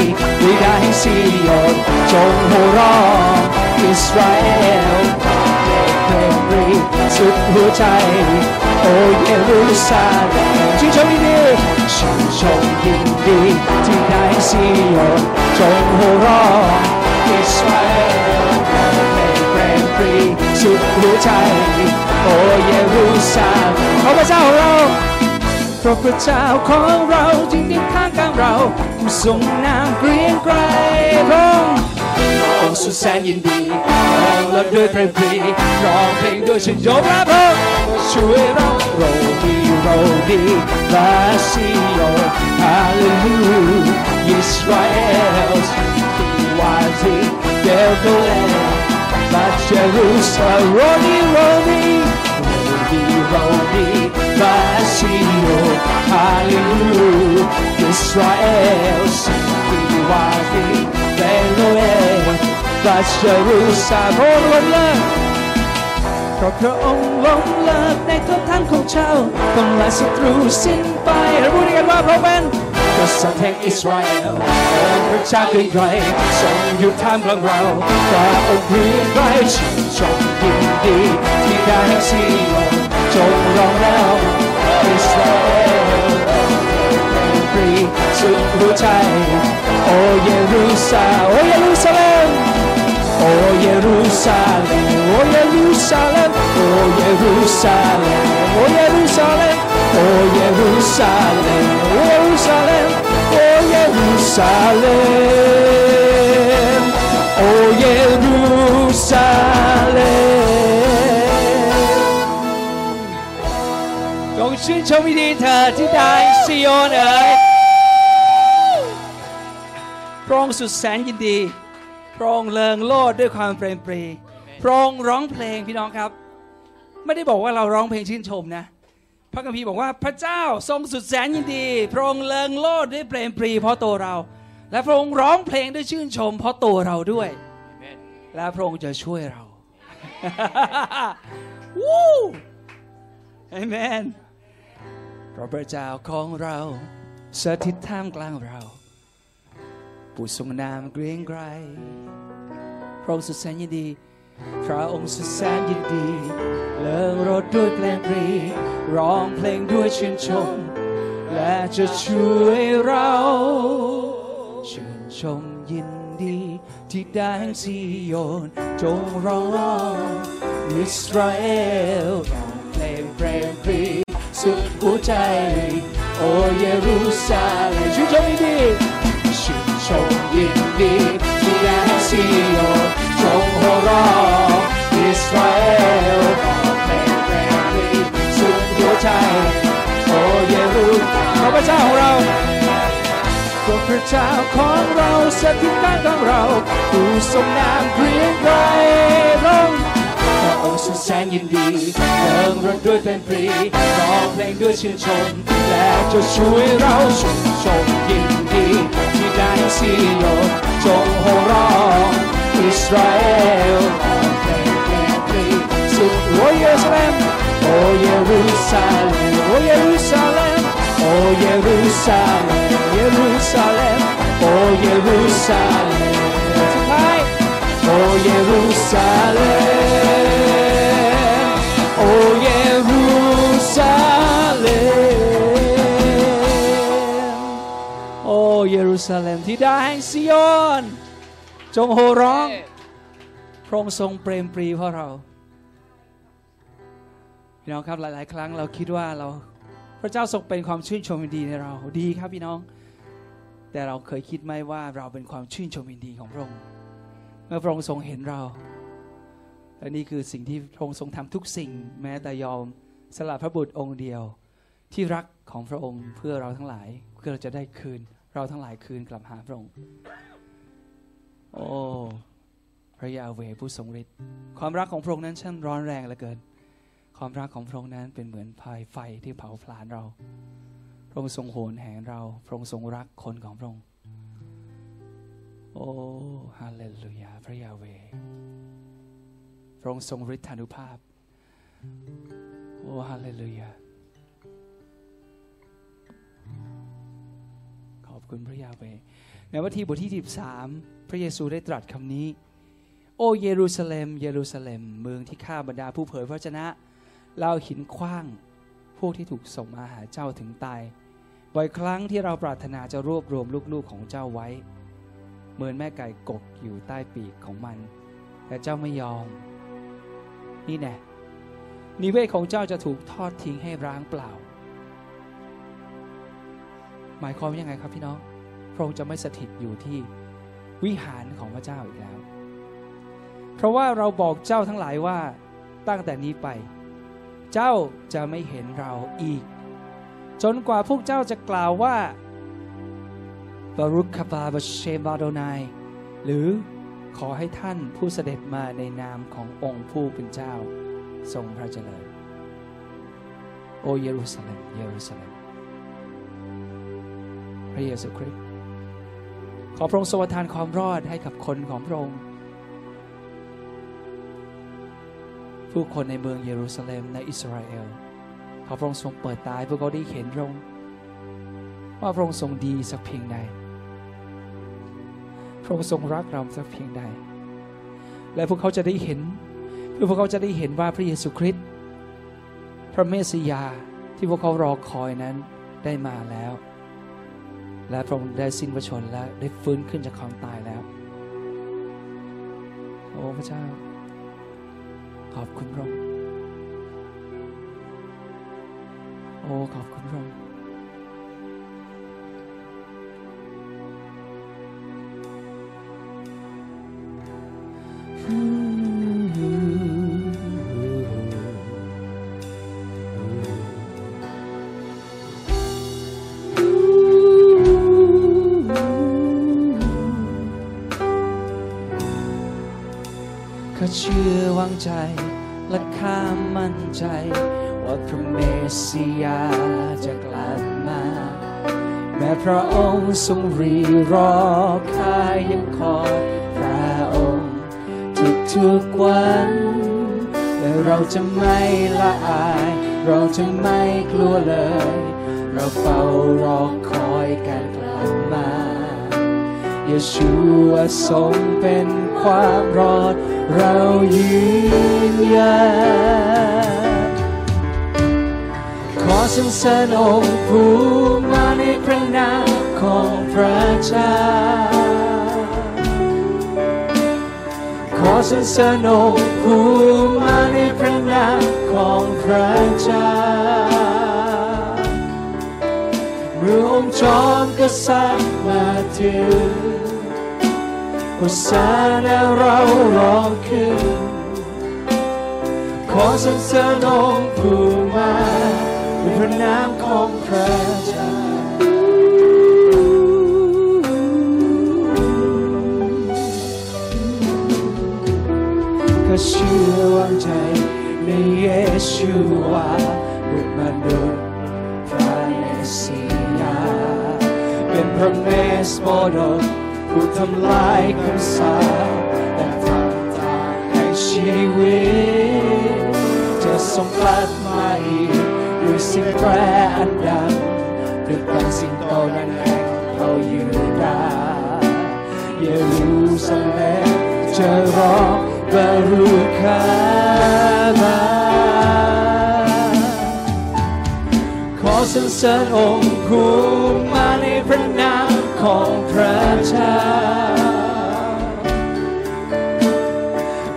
Speaker 1: วิดาแห่งซีโยนจงโหร้องอิสราเอลเพลงรีสุดหัวใจ โอเยรูซาเล็มชื่นชมยินดีชื่นชมยินดีที่ได้ซีโยน จงโห่ร้องอิสราเอลร้องเพลงเพลงปรีสุดหัวใจ โอเยรูซาเล็มขอพระเจ้าของเราพระพระเจ้าของเราจริงๆข้างกลางเราผู้ทรงนามเกรียงไกรพระองค์องสุดแสนยินดีร้องและด้วยเพลงปรีร้องเพลงด้วยชื่นชมพระพระช่วยเราโรดีโรดีลาซิโอฮาเลลู อิสราเอลที่วาซีเดลโกเลมาเจรูซาโรดีโรดี Rodi, Rodi, Basio, Hallelujah, Israel, Sidi, Wadi, Elohim, Bas Jerusalem, oh, Lord, Lord. เพราะพระองค์ล้มเลิกใน 個實踢 Israel，向佢揸幾計，想要貪兩牛，但係偏低前重見啲，天家興師路，仲浪流 Israel。Free，全部齊，Oh Jerusalem，Oh Jerusalem，Oh Jerusalem，Oh Jerusalem，Oh Jerusalem，Oh Jerusalem，Oh Jerusalem，Oh Jerusalem。Jerusalem, oh Jerusalem. จงชื่นชมวิธีเธอที่ได้ซิโยนเอ๋ยพระองค์สุดแสนยินดี พระองค์เลิงโลดด้วยความเปรมปรี พระองค์ร้องเพลงพี่น้องครับ ไม่ได้บอกว่าเราร้องเพลงชื่นชมนะ พระคัมภีร์บอกว่าพระเจ้าทรงสุดแสนยินดี พระองค์เลิงโลดด้วยเปรมปรีเพราะตัวเรา และพระองค์ร้องเพลงด้วยชื่นชม เพราะตัวเราด้วย และพระองค์จะช่วยเราวู้เอเมนเพราะพระเจ้าของเราสถิตท่ามกลางเราผู้ทรงนามเกรียงไกรพระองค์สุดแสนยินดี พระองค์สุดแสนยินดี เลิงรถด้วยเพลงปรี ร้องเพลงด้วยชื่นชม และจะช่วยเรา ชื่นชมยินดีที่ได้แห่งซีโยน จงร้องอิสราเอลร้องเพลงเพลงปรีสุดหัวใจ โอเยรูซาเล็มชื่นชมยินดีชื่นชมยินดีที่ได้ซีโยน จงโห่ร้องอิสราเอลร้องเพลงเพลงปรีสุดหัวใจโอเยรูขอพระเจ้าของเราพระพระเจ้าของเราสถิตตั้งของเราผู้ทรงนามเกรียงไกรพระองพระองค์สุดแสนยินดีเริงรถด้วยเป็นปรีร้องเพลงด้วยชื่นชม และจะช่วยเราชื่นชมยินดีที่ได้ซีโยนจงโห่ร้อง อิสราเอลร้องเพลงเพลงปรีสุดโอเยรูซาเล็มโอเยรูซาเล็มโอเยรูซาเล็มโอเยรูซาเล็มเยรูซาเล็มโอเยรูซาเล็มสุดท้ายโอเยรูซาเล็มโอเยรูซาเล็ม โอ้เยรูซาเล็มที่ได้แห่งซิโยน จงโห่ร้อง พระองค์ทรงเปรมปรีเพราะเราพี่น้องครับหลาย ๆ ครั้งเราคิดว่าเรา พระเจ้าทรงเป็นความชื่นชมยินดีในเราดีครับพี่น้อง แต่เราเคยคิดไหมว่าเราเป็นความชื่นชมยินดีของพระองค์เมื่อพระองค์ทรงเห็นเราและนี่คือสิ่งที่พระองค์ทรงทำทุกสิ่ง แม้แต่ยอมสละพระบุตรองค์เดียว ที่รักของพระองค์เพื่อเราทั้งหลายเพื่อเราจะได้คืน เราทั้งหลายคืนกลับหาพระองค์ โอ้พระยาเวผู้ทรงฤทธิ์ความรักของพระองค์นั้นช่างร้อนแรงเหลือเกิน ความรักของพระองค์นั้นเป็นเหมือนพายไฟที่เผาผลาญเราพระองค์ทรงโหนแหนเราพระองค์ทรงรักคนของพระองค์โอ้ฮาเลลูยาพระยาเวพระองค์ทรงฤทธานุภาพโอ้ฮาเลลูยาขอบคุณพระยาเวในวัตถีบทที่13 ระเยซูได้ตรัสคำนี้ โอ้เยรูซาเล็ม เยรูซาเล็ม เมืองที่ข้าบรรดาผู้เผยพระวจนะเราหินขว้าง พวกที่ถูกส่งมาหาเจ้าถึงตาย บ่อยครั้งที่เราปรารถนาจะรวบรวมลูกๆของเจ้าไว้ เหมือนแม่ไก่กกอยู่ใต้ปีกของมัน แต่เจ้าไม่ยอม นี่แน่นิเวศของเจ้าจะถูกทอดทิ้งให้ร้างเปล่า หมายความว่ายังไงครับพี่น้อง พระองค์จะไม่สถิตอยู่ที่ วิหารของพระเจ้าอีกแล้ว เพราะว่าเราบอกเจ้าทั้งหลายว่าตั้งแต่นี้ไป เจ้าจะไม่เห็นเราอีก จนกว่าพวกเจ้าจะกล่าวว่าบารุคคาบาบเชบาโดนายหรือขอให้ท่านผู้เสด็จมาในนามขององค์ผู้เป็นเจ้า ทรงพระเจริญ โอเยรูซาเล็มเยรูซาเล็มพระเยซูคริสต์ ขอพระองค์ทรงประทานความรอดให้กับคนของพระองค์ ผู้คนในเมืองเยรูซาเล็มในอิสราเอล ขอพระองค์ทรงเปิดตาให้พวกเขาได้เห็นพระองค์ว่าพระองค์ทรงดีสักเพียงใด พระองค์ทรงรักเราสักเพียงใด และพวกเขาจะได้เห็น เพื่อพวกเขาจะได้เห็นว่าพระเยซูคริสต์พระเมสสิยาที่พวกเขารอคอยนั้นได้มาแล้ว และพระองค์ได้สิ้นพระชนและได้ฟื้นขึ้นจากความตายแล้ว โอ้พระเจ้า ขอบคุณพระองค์โอ้ขอบคุณพระองค์ข้ ชื่อวางใจ และข้ามั่นใจ ว่าพระเมสสิยาจะกลับมา แม้พระองค์ทรงรีรอข้ายังคอยพระองค์ ทุกทุกวันและเราจะไม่ละอาย เราจะไม่กลัวเลย เราเฝ้ารอคอยการกลับมาเยชูวทรงเป็นความรอด เรายืนยันขอสรรเสริญองค์ผู้มาในพระนามของพระเจ้าขอสรรเสริญองค์ผู้มาในพระนามของพระเจ้าเมื่อองค์จอมกษัตริย์มาถึง โอสานาเราร้องขึ้น ขอสรรเสริญองค์ผู้มาในพระนามของพระเจ้าก็เชื่อวางใจในเยชูวาบุตรมนุษย์พระเมสสิยาเป็นพระเมสโมด กผู้ทำลายคำสาปและทำทางให้ชีวิต จะทรงกลับมาอีกด้วยสียงแตรอันดังด้วยพลังสิ่งโตนั้นแห่งเผ่ายูดาห์เยรูซาเล็มจะร้องบารุคาบาขอสรรเสริญองค์ผู้ม ของพระเจ้า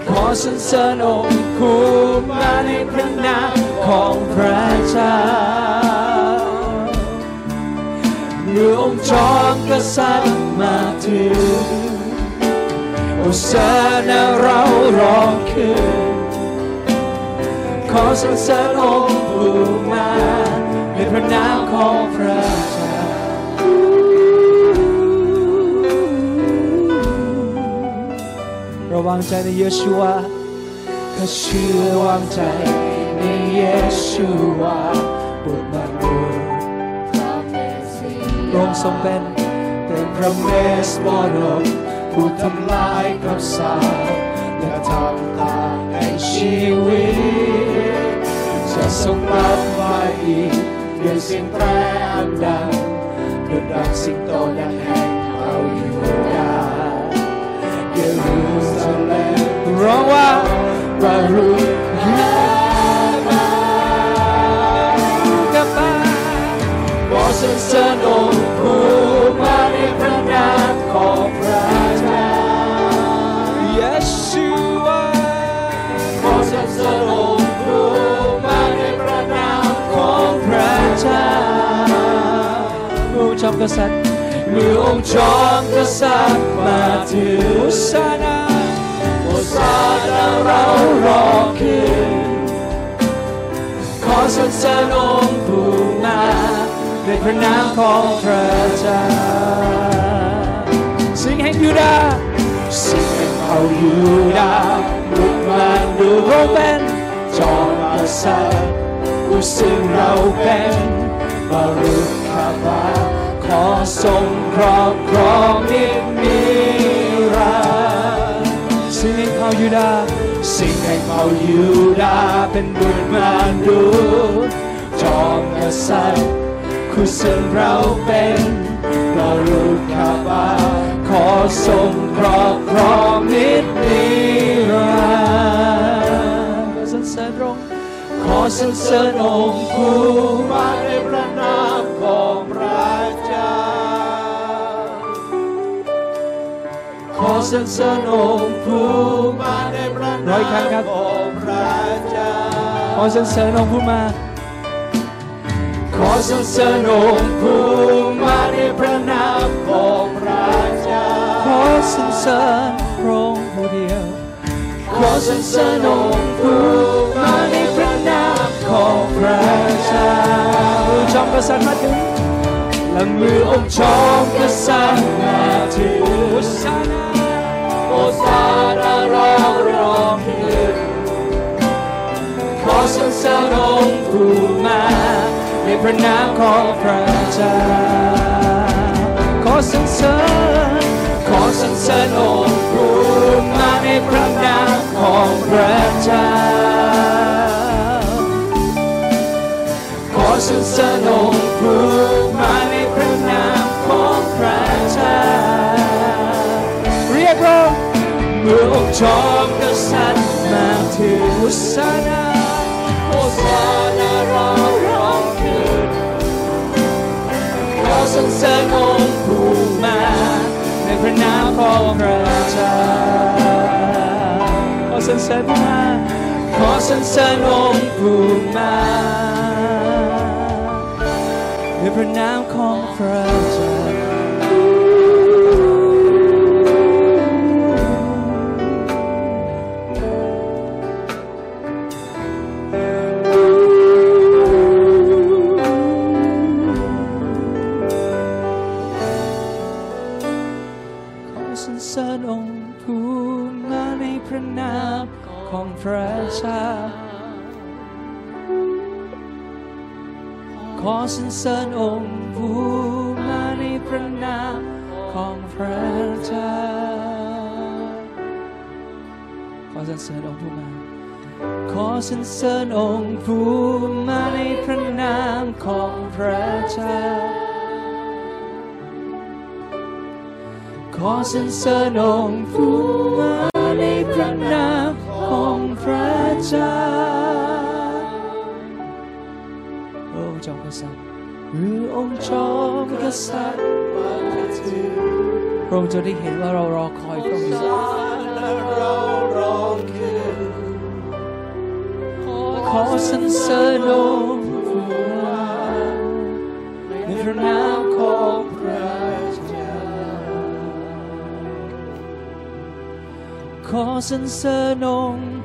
Speaker 1: ขอสรรเสริญองค์ผู้มาในพระนามของพระเจ้าเมื่อองค์จอมกษัตริย์มาถึงโอสานาเราร้องขึ้นขอสรรเสริญองค์ผู้มาในพระนามของพระเจ้า ราวางใจในเยชูวาข้าเชื่อวางใจในเยชูวาบุตรมนุษย์พระองค์ทรงเป็นเป็นพระเมสมรดกผู้ทำลายกับสาปและทำตามให้ชีวิตจะทรงกลับมาอีกด้วยเสียงแตรอันดังเพื่อดังสิงโตดังแห่งเอาอยู่ด ร้องว่าบารุยาบากบาบอกสรรเสริญองผู้มาในพระนามของพระเจ้ายอกสรรสริผู้มาในพระนามของพระเจ้าผู้ชม
Speaker 2: กษัตริย์
Speaker 1: มือองค์จอมกษัตริย์มาถึง
Speaker 2: อุสานา
Speaker 1: โอซานาเรารอคืนขอสรรเสริญองค์ผู้มาในพระนามของพระเจ้า
Speaker 2: สิ่งแห่งยูดา
Speaker 1: สิ่งแห่งเผ่ายูดาห์ลุกมาดู
Speaker 2: โรเป็น
Speaker 1: จอมกษัตริย์ผู้ซึ่งเราเป็นบารุขคาบา ขอทรงครอบครองนิจนิรันดร์
Speaker 2: สิ่งห์แห่งเผ่ายูดา
Speaker 1: สิ่งแห่งเผ่ายูดาเป็นบุตรมาดูจอมกษัตริย์ผู้ซึ่งเราเป็นบรุขคาบาขอทรงครอบครองนิจนิรันดร์
Speaker 2: สรรเสริญองค์
Speaker 1: ขอสรรเสริญองค์ผู้มาในพระนามของ อสรรเสริญองค์ผู้มาในพระนามของพระเจ้า
Speaker 2: ขอสรรเสริญองค์ผู้มา
Speaker 1: ขอสรรเสริญองค์ผู้มาในพระนามของพระเจ้า
Speaker 2: ขอสรรเสริญพระองค์ผู้เดียว
Speaker 1: ขอสรรเสริญองค์ผู้มาในพระนามของพระเจ้า
Speaker 2: ผู้จอมกษัตริย์มาถึง
Speaker 1: และมือองค์จอมกษัตริย์มาถึง
Speaker 2: อุสานา
Speaker 1: โอซานาเราร้องขึ้นขอสรรเสริญองค์ผู้มาในพระนามของพระเจ้า
Speaker 2: ขอสรรเสริญ
Speaker 1: ขอสรรเสริญองค์ผู้มาในพระนามของพระเจ้าขอสรรเสริญองค์ เมื่อองค์จอมกษัตริย์มาถึง
Speaker 2: อุสานา
Speaker 1: โอซานาเราร้องขึ้นขอสรรเสริญองค์ผู้มาในพระนามของพระเจ้า
Speaker 2: สรรเสริญ
Speaker 1: องค์ผู้มา
Speaker 2: ในพระนามของพระเจ้าขอสรรเสริญองค์ผู้มา ขอสรรเสริญองค์ผู้มาในพระนามของพระเจ้าขอสรรเสริญองค์ผู้มา องค์จอมกษัตริย์พระองค์จะได้เห็นว่าเรารอคอยพระองค์อยู่
Speaker 1: เรารองขึ้น
Speaker 2: ขอสรรเสริญองค์ผู้มาในพระนามของพระเจ้าขอสรรเสริญองค์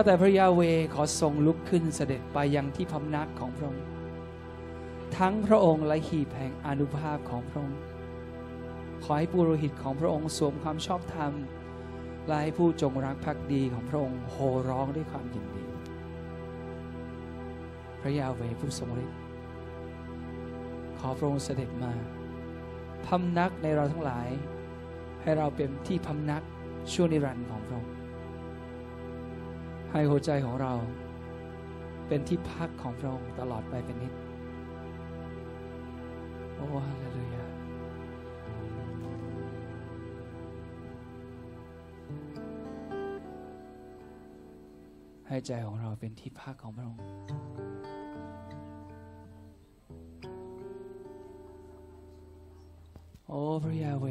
Speaker 2: ข้าแต่พระยาเวขอทรงลุกขึ้นเสด็จไปยังที่พำนักของพระองค์ ทั้งพระองค์และหีบแห่งอนุภาพของพระองค์ ขอให้ปุโรหิตของพระองค์สวมความชอบธรรม และให้ผู้จงรักภักดีของพระองค์โหร้องด้วยความยินดี พระยาเวผู้ทรงฤทธิ์ขอพระองค์เสด็จมาพำนักในเราทั้งหลาย ให้เราเป็นที่พำนัก
Speaker 1: ชั่วนิรันดร์ของพระองค์ ให้หัวใจของเรา เป็นที่พักของพระองค์ตลอดไปเป็นนิด โอ้ฮาเลลูยาให้ใจของเราเป็นที่พักของพระองค์โอ้พระยาเว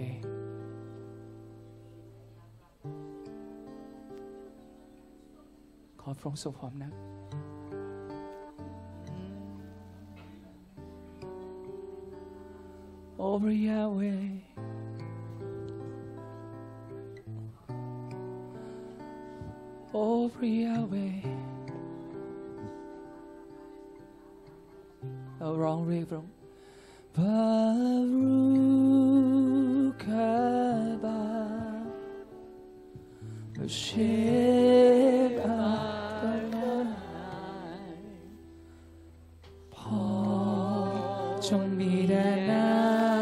Speaker 1: อมฟองสุขหอมนัก over Yahweh. Over Yahweh. เราร้องเรียกพระองค์บารูคาบาเช 종미라 나?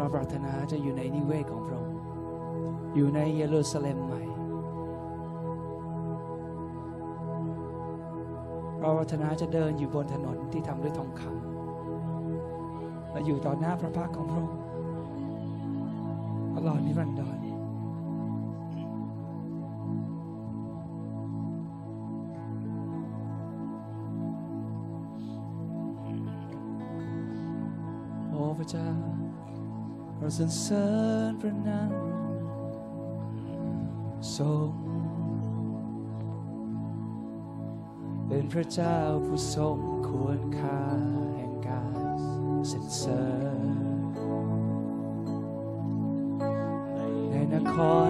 Speaker 1: เราปรารถนาจะอยู่ในนิเวศของพระองค์อยู่ในเยรูซาเล็มใหม่ เราปรารถนาจะเดินอยู่บนถนนที่ทำด้วยทองคำและอยู่ต่อหน้าพระพักของพระองค์ตลอดนิรันดรโอ้พระเจ้า เราสรรเสริญพระนามทรงเป็นพระเจ้าผู้ทรงควรค่าแห่งการสรรเสริญในนคร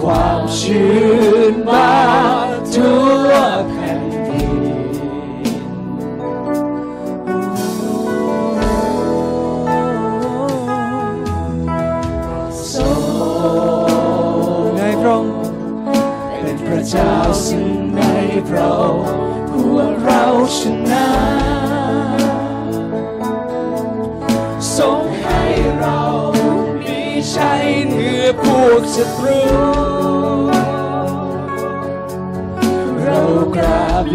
Speaker 1: ความชื้นมาทั่วแผ่นดินทรงใพระองค์เป็
Speaker 3: น
Speaker 4: พระเจ้าซึ่งในเราองค์วเราชนะทรงให้เรามีชัเหนือพวกศัตรู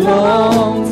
Speaker 4: 梦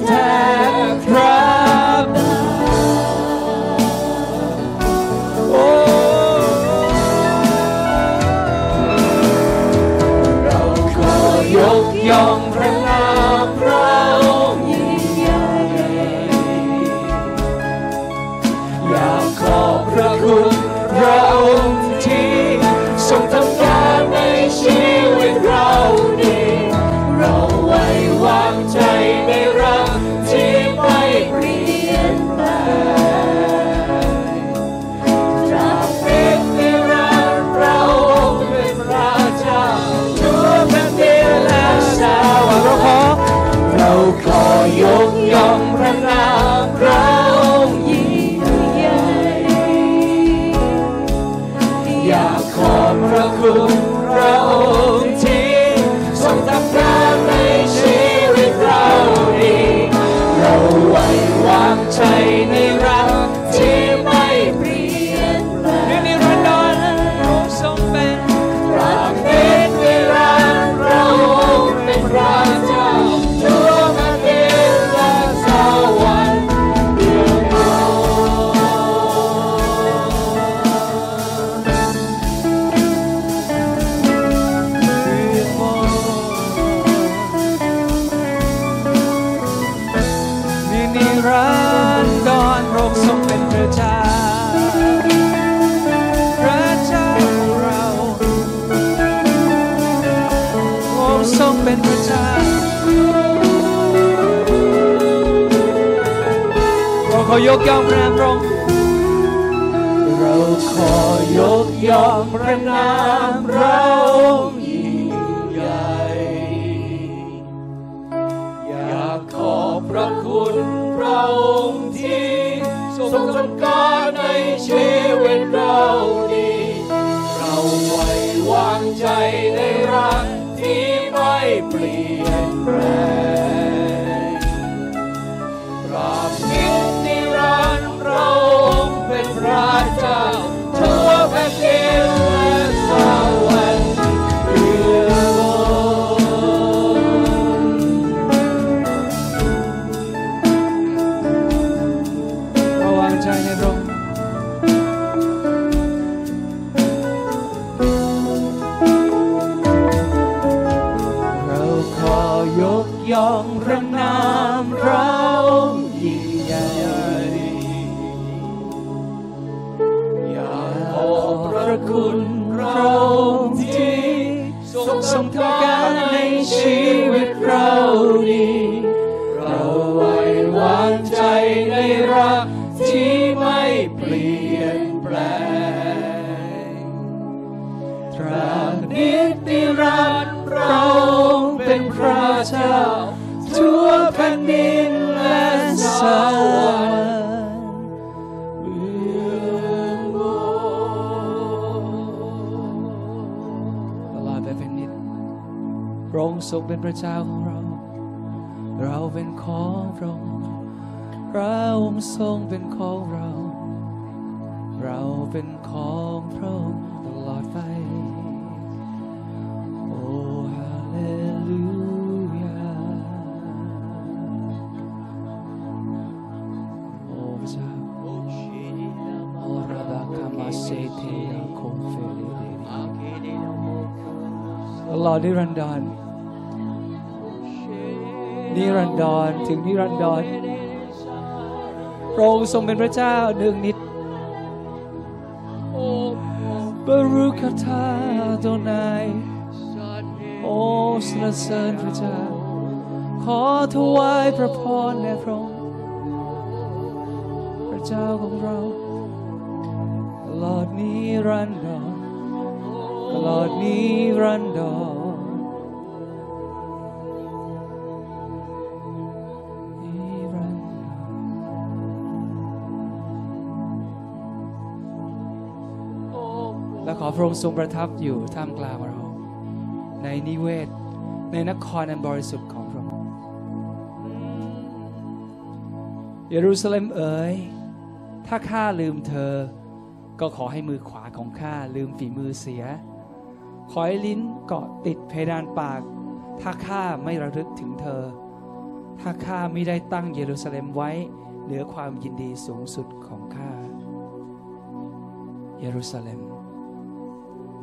Speaker 4: ย
Speaker 1: กย่องพระนามพระองค์
Speaker 4: เราขอยกย่องพระนามเรายิ่งใหญ่อยากขอบพระคุณพระองค์ที่ทรงทำการในชีวิตเรานี้ เราไว้วางใจในรักที่ไม่เปลี่ยนแปลง ทรง
Speaker 1: เป็
Speaker 4: นพระเจ้า
Speaker 1: ของเรา เราเป็นของพระองค์พระองค์ทรงเป็นของเรา เราเป็นของพระองค์ตลอดไป โอ้ฮาเลลูยา โอ้พระเจ้าโอราบาคามาเซเทียโคเฟเลเดรีตลอดนิรันดร นิรันดรถึงนิรันดรพระองค์ทรงเป็นพระเจ้าหนึ่งนิดบรุคาทาโดนายโอ้สรรเสริญพระเจ้า ขอถวายพระพรแด่พระองค์พระเจ้าของเราตลอดนิรันดรตลอดนิรันดร พระองค์ทรงประทับอยู่ท่ามกลางเรา ในนิเวศ ในนครอันบริสุทธิ์ของพระองค์เยรูซาเล็มเอ๋ยถ้าข้าลืมเธอ ก็ขอให้มือขวาของข้าลืมฝีมือเสีย ขอให้ลิ้นเกาะติดเพดานปาก ถ้าข้าไม่ระลึกถึงเธอ ถ้าข้าไม่ได้ตั้งเยรูซาเล็มไว้เหนือความยินดีสูงสุดของข้าเยรูซาเล็ม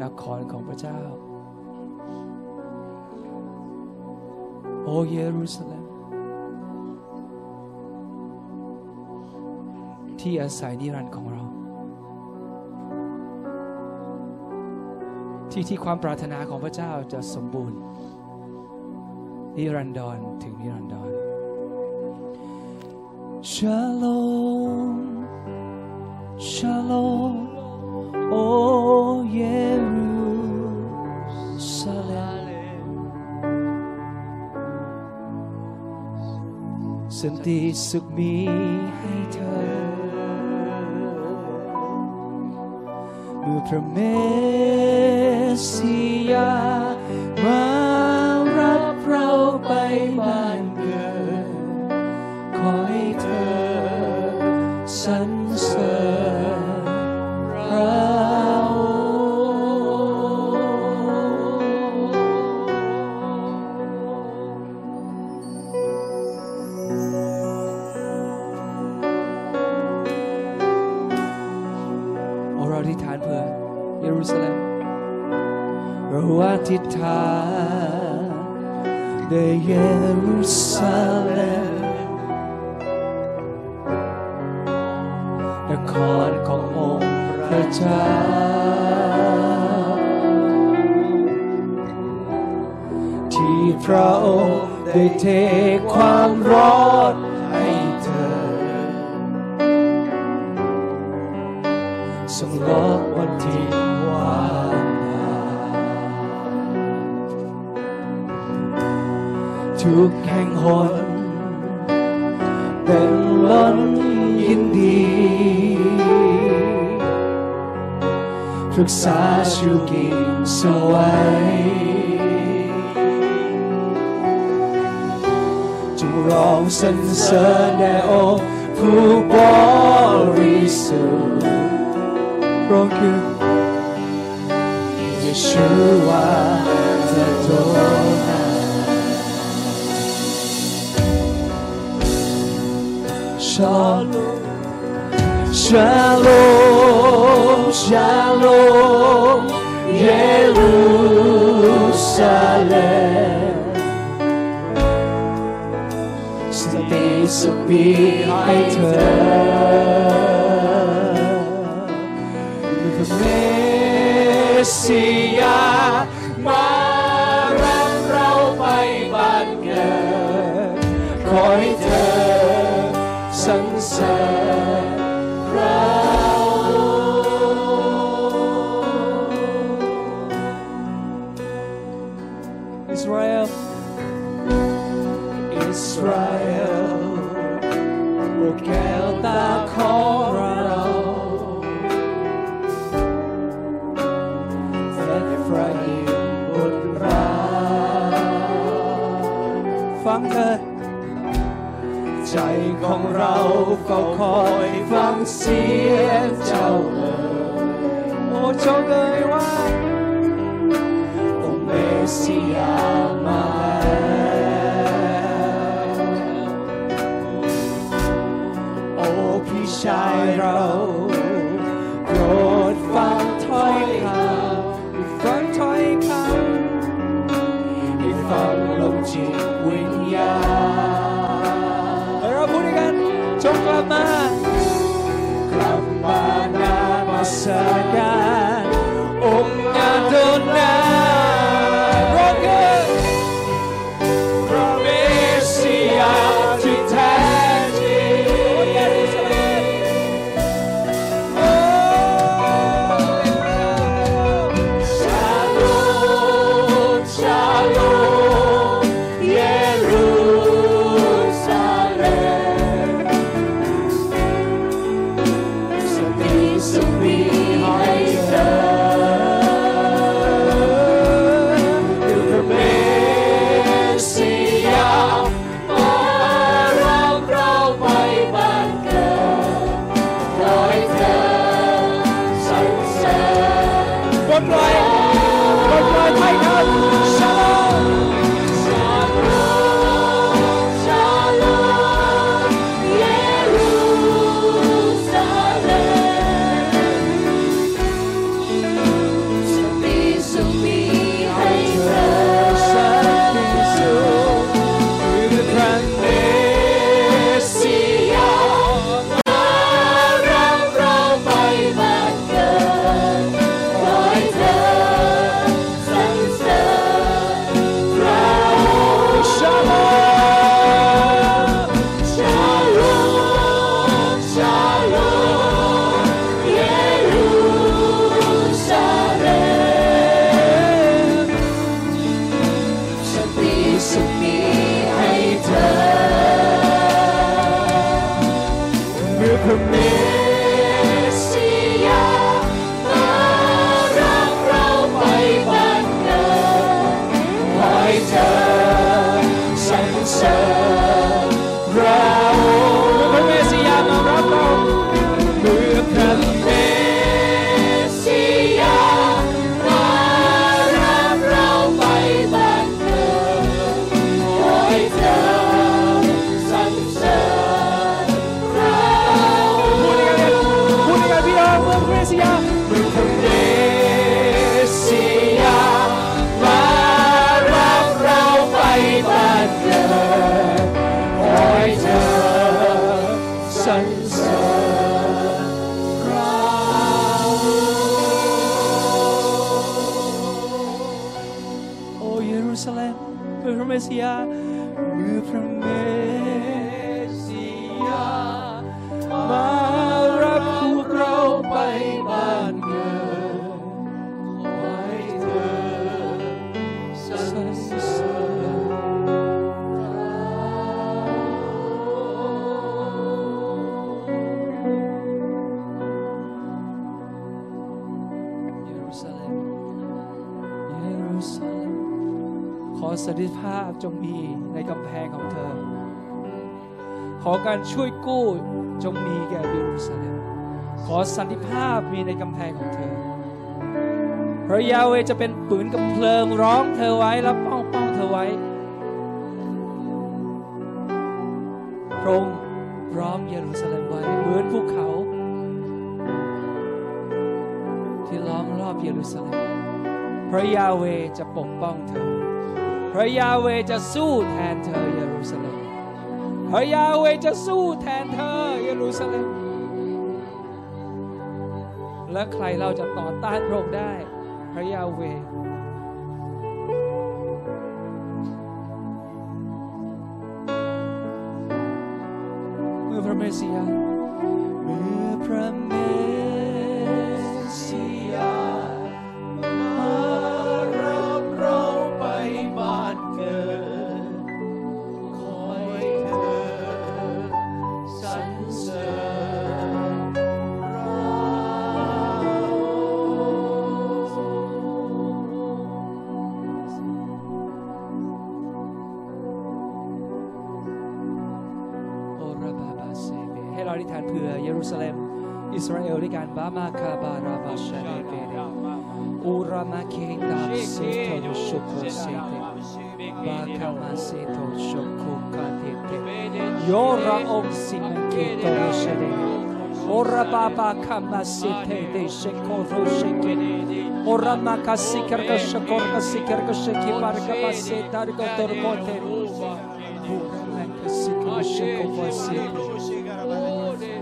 Speaker 1: นครของพระเจ้า โอเยรูซาเล็มที่อาศัยนิรันดร์ของเรา ที่ที่ความปรารถนาของพระเจ้าจะสมบูรณ์ นิรันดรถึงนิรันดร Shalom Shalom O Jerusalem สันติสุขมีให้เธอ เมื่อพระเมสสิยามารับเราไปบ้า ในเยรูซาเล็มนครขององค์พระเจ้า ที่พระองค์ได้เทความร้อน 사주긴 soi Chủ lòng sân sơn đại ô Phu quá ri Yeshua the Dona Shalom Shalom Shalom. So Since days of be cầu cầu khỏi vang xiết chào đời ô cho người hoa ông Messia mai ติภาพมีในกำแพงของเธอ พระยาเวจะเป็นปืนกับเพลิงร้องเธอไว้และป้องป้องเธอไว้ พระองค์ร้อมเยรูซาเล็มไว้เหมือนภูเขา ที่ล้อมรอบเยรูซาเล็ม พระยาเวจะปกป้องเธอ พระยาเวจะสู้แทนเธอเยรูซาเล็ม พระยาเวจะสู้แทนเธอเยรูซาเล็ม และใครเราจะต่อต้านพระองค์ได้ พระยาเวเมื่อพระเมสสิยาเมื่อพระเมสสิยา
Speaker 4: ราเอ
Speaker 1: ลด้วยกันบามาคาบาราบาชาเดเบเดอูราม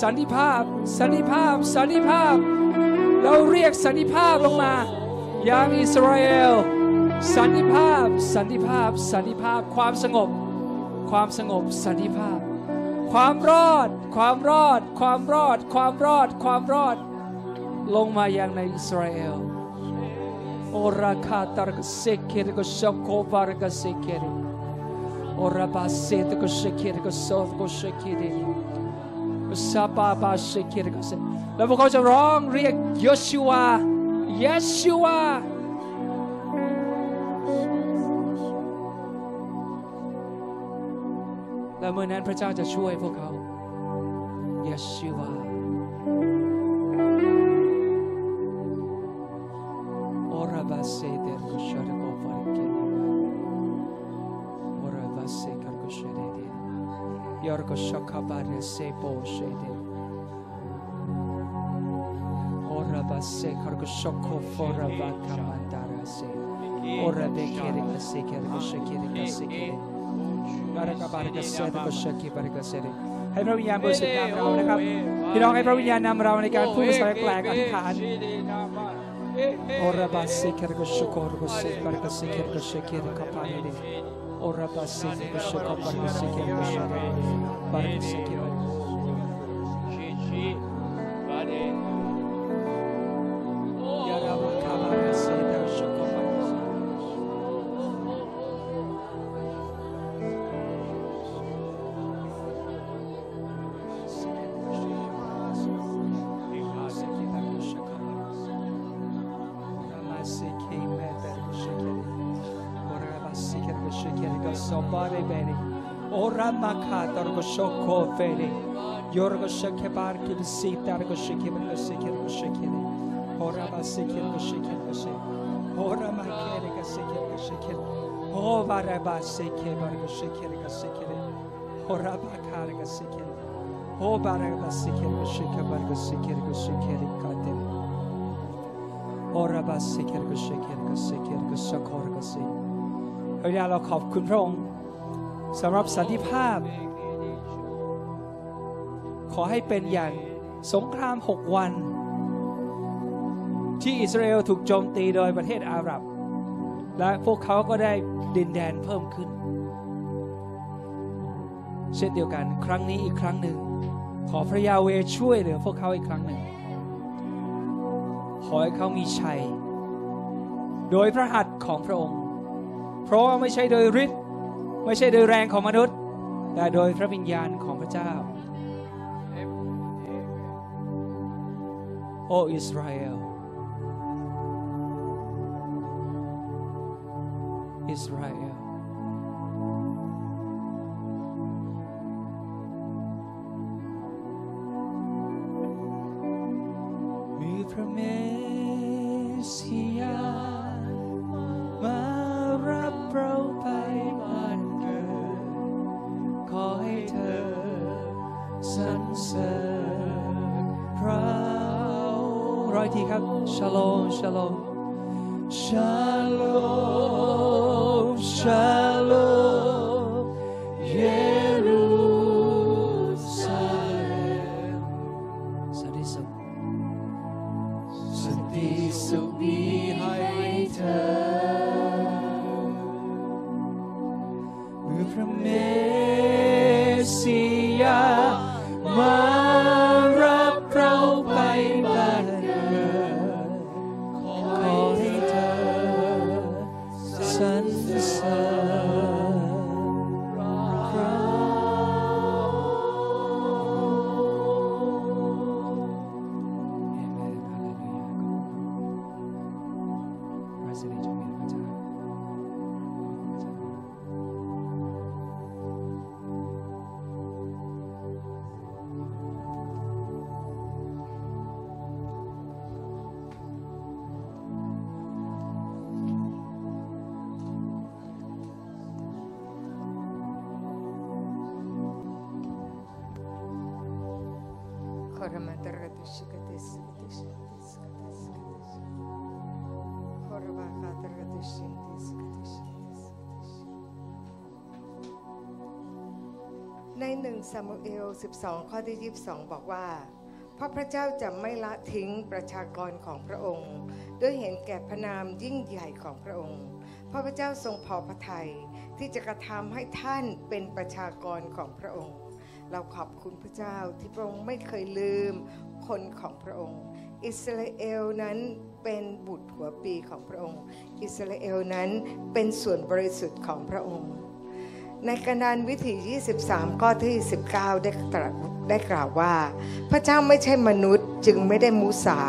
Speaker 1: สันติภาพ สันติภาพ สันติภาพ เราเรียกสันติภาพลงมา ยังอิสราเอล สันติภาพ สันติภาพ สันติภาพ ความสงบ ความสงบ สันติภาพ ความรอด ความรอด ความรอด ความรอด ความรอด ลงมายังในอิสราเอล โอราคาตารกเซเครกชโคบารกเซเครโอราบาเซตกเชเครกโซกเชเคเร ซาบาบาเชคิรกเซแล้วพวกเขาจะร้องเรียกยอชูวาเยชูวาและเมื่อนั้นพระเจ้าจะช่วยพวกเขาเยชูวาโอราบาเซเดรกุชาร์โกฟาริเกนิมาโอราบาเซคารกุชเดเด Yorgo Shakabare Sebo Shede. Ora Base Kargo Shoko Fora Vaka Mandara Se. Ora Bekere Kasekere Shakere Kasekere. Baraka Baraka Sede Shaki Baraka Sede. ให้พระวิญญาณบริสุทธิ์นำเรานะครับพี่น้องให้พระวิญญาณนำเราในการพูดภาษาแปลกๆอธิษฐาน Ora Base Kargo Shoko Orgo Se Baraka Sekere Shakere Kapare. Ora Base Kargo Ora paseke besheka paniseke beshara. Bariseke beshara. makata rogo shoko fere. Yorgo shake barki bisita rogo shake bargo shake rogo shake. Ora basike rogo shake rogo shake. Ora makere rogo shake rogo shake. O vara basike bargo shake rogo shake. Ora bakara rogo shake. O vara basike rogo shake bargo shake rogo shake kate. Ora basike rogo shake rogo shake rogo shake rogo shake. พระเจ้าเราขอบคุณพระองค์สำหรับสันติภาพ ขอให้เป็นอย่างสงครามหกวัน ที่อิสราเอลถูกโจมตีโดยประเทศอาหรับ และพวกเขาก็ได้ดินแดนเพิ่มขึ้น เช่นเดียวกันครั้งนี้อีกครั้งหนึ่ง ขอพระยาเวช่วยเหลือพวกเขาอีกครั้งหนึ่ง ขอให้เขามีชัย โดยพระหัตถ์ของพระองค์ เพราะว่าไม่ใช่โดยฤทธิ์ไม่ใช่โดยแรงของมนุษย์ แต่โดยพระวิญญาณของพระเจ้า โอ้อิ
Speaker 5: 12 ข้อที่ 22 บอกว่าเพราะพระเจ้าจะไม่ละทิ้งประชากรของพระองค์ ด้วยเห็นแก่พระนามยิ่งใหญ่ของพระองค์เพราะพระเจ้าทรงพอพระทัยที่จะกระทำให้ท่านเป็นประชากรของพระองค์ เราขอบคุณพระเจ้าที่พระองค์ไม่เคยลืมคนของพระองค์ อิสราเอลนั้นเป็นบุตรหัวปีของพระองค์ อิสราเอลนั้นเป็นส่วนบริสุทธิ์ของพระองค์ ในกระดานวิถี 23 ข้อที่ 19 ได้ตรัสได้กล่าวว่า พระเจ้าไม่ใช่มนุษย์จึงไม่ได้มุสา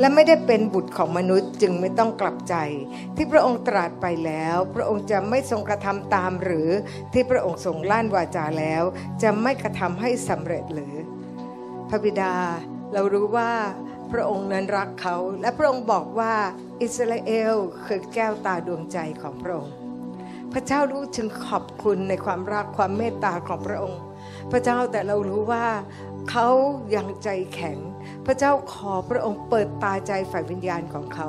Speaker 5: และไม่ได้เป็นบุตรของมนุษย์จึงไม่ต้องกลับใจ ที่พระองค์ตรัสไปแล้ว พระองค์จะไม่ทรงกระทำตามหรือที่พระองค์ทรงลั่นวาจาแล้ว จะไม่กระทำให้สำเร็จหรือ พระบิดาเรารู้ว่าพระองค์นั้นรักเขา และพระองค์บอกว่าอิสราเอลคือแก้วตาดวงใจของพระองค์ พระเจ้ารู้จึงขอบคุณในความรักความเมตตาของพระองค์ พระเจ้าแต่เรารู้ว่าเขายังใจแข็ง พระเจ้าขอพระองค์เปิดตาใจฝ่ายวิญญาณของเขา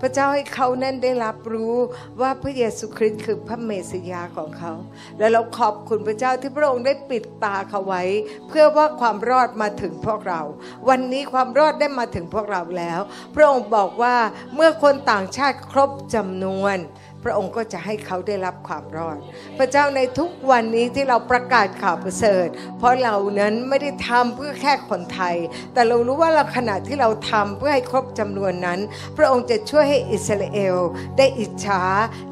Speaker 5: พระเจ้าให้เขานั้นได้รับรู้ว่าพระเยซูคริสต์คือพระเมสสิยาของเขา และเราขอบคุณพระเจ้าที่พระองค์ได้ปิดตาเขาไว้ เพื่อว่าความรอดมาถึงพวกเรา วันนี้ความรอดได้มาถึงพวกเราแล้ว พระองค์บอกว่าเมื่อคนต่างชาติครบจำนวน ระองค์ก็จะให้เขาได้รับความรอด พระเจ้าในทุกวันนี้ที่เราประกาศข่าวประเสริฐ เพราะเรานั้นไม่ได้ทำเพื่อแค่คนไทย แต่เรารู้ว่าเราขณะที่เราทำเพื่อให้ครบจำนวนนั้น พระองค์จะช่วยให้อิสราเอลได้อิจฉา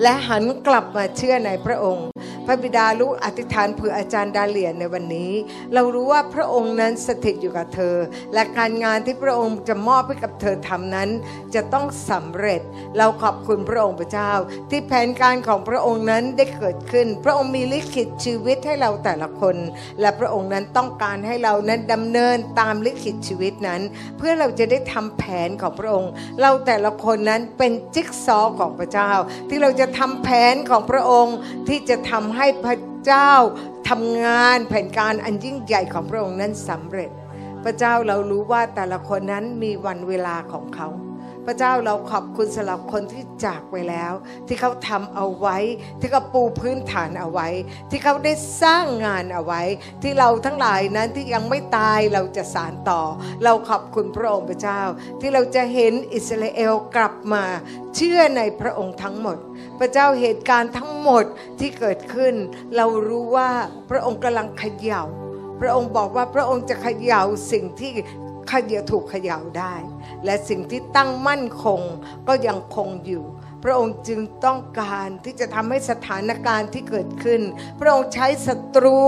Speaker 5: และหันกลับมาเชื่อในพระองค์ พระบิดาลูกอธิษฐานเผื่ออาจารย์ดาเลียนในวันนี้ เรารู้ว่าพระองค์นั้นสถิตอยู่กับเธอ และการงานที่พระองค์จะมอบให้กับเธอทำนั้น จะต้องสำเร็จ เราขอบคุณพระองค์พระเจ้า ที่แผนการของพระองค์นั้นได้เกิดขึ้น พระองค์มีลิขิตชีวิตให้เราแต่ละคน และพระองค์นั้นต้องการให้เรานั้นดำเนินตามลิขิตชีวิตนั้น เพื่อเราจะได้ทำแผนของพระองค์ เราแต่ละคนนั้นเป็นจิ๊กซอของพระเจ้า ที่เราจะทำแผนของพระองค์ที่จะทำให้พระเจ้าทำงานแผนการอันยิ่งใหญ่ของพระองค์นั้นสำเร็จ พระเจ้าเรารู้ว่าแต่ละคนนั้นมีวันเวลาของเขา พระเจ้าเราขอบคุณสำหรับคนที่จากไปแล้ว ที่เขาทำเอาไว้ ที่เขาปูพื้นฐานเอาไว้ ที่เขาได้สร้างงานเอาไว้ ที่เราทั้งหลายนั้นที่ยังไม่ตายเราจะสานต่อ เราขอบคุณพระองค์พระเจ้า ที่เราจะเห็นอิสราเอลกลับมา เชื่อในพระองค์ทั้งหมด พระเจ้าเหตุการณ์ทั้งหมดที่เกิดขึ้น เรารู้ว่าพระองค์กำลังขย่าพระองค์บอกว่าพระองค์จะขย่าสิ่งที่ ขย่าถูกเขย่าได้ และสิ่งที่ตั้งมั่นคงก็ยังคงอยู่ พระองค์จึงต้องการที่จะทำให้สถานการณ์ที่เกิดขึ้น พระองค์ใช้ศัตรู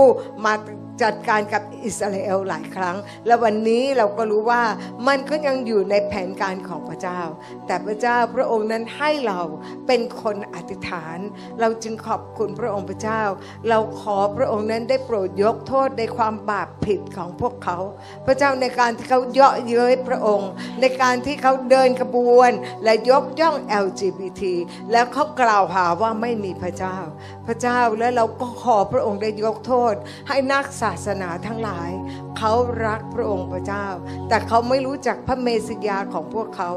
Speaker 5: มา จัดการกับอิสราเอลหลายครั้ง และวันนี้เราก็รู้ว่ามันก็ยังอยู่ในแผนการของพระเจ้า แต่พระเจ้าพระองค์นั้นให้เราเป็นคนอธิษฐาน เราจึงขอบคุณพระองค์พระเจ้า เราขอพระองค์นั้นได้โปรดยกโทษในความบาปผิดของพวกเขา พระเจ้าในการที่เขาเยาะเย้ยพระองค์ ในการที่เขาเดินขบวน และยกย่อง LGBT แล้วเขากล่าวหาว่าไม่มีพระเจ้า พระเจ้าและเราก็ขอพระองค์ได้ยกโทษให้นักศาาสนาทั้งหลาย เขารักพระองค์พระเจ้า แต่เขาไม่รู้จักพระเมสสิยาของพวกเขา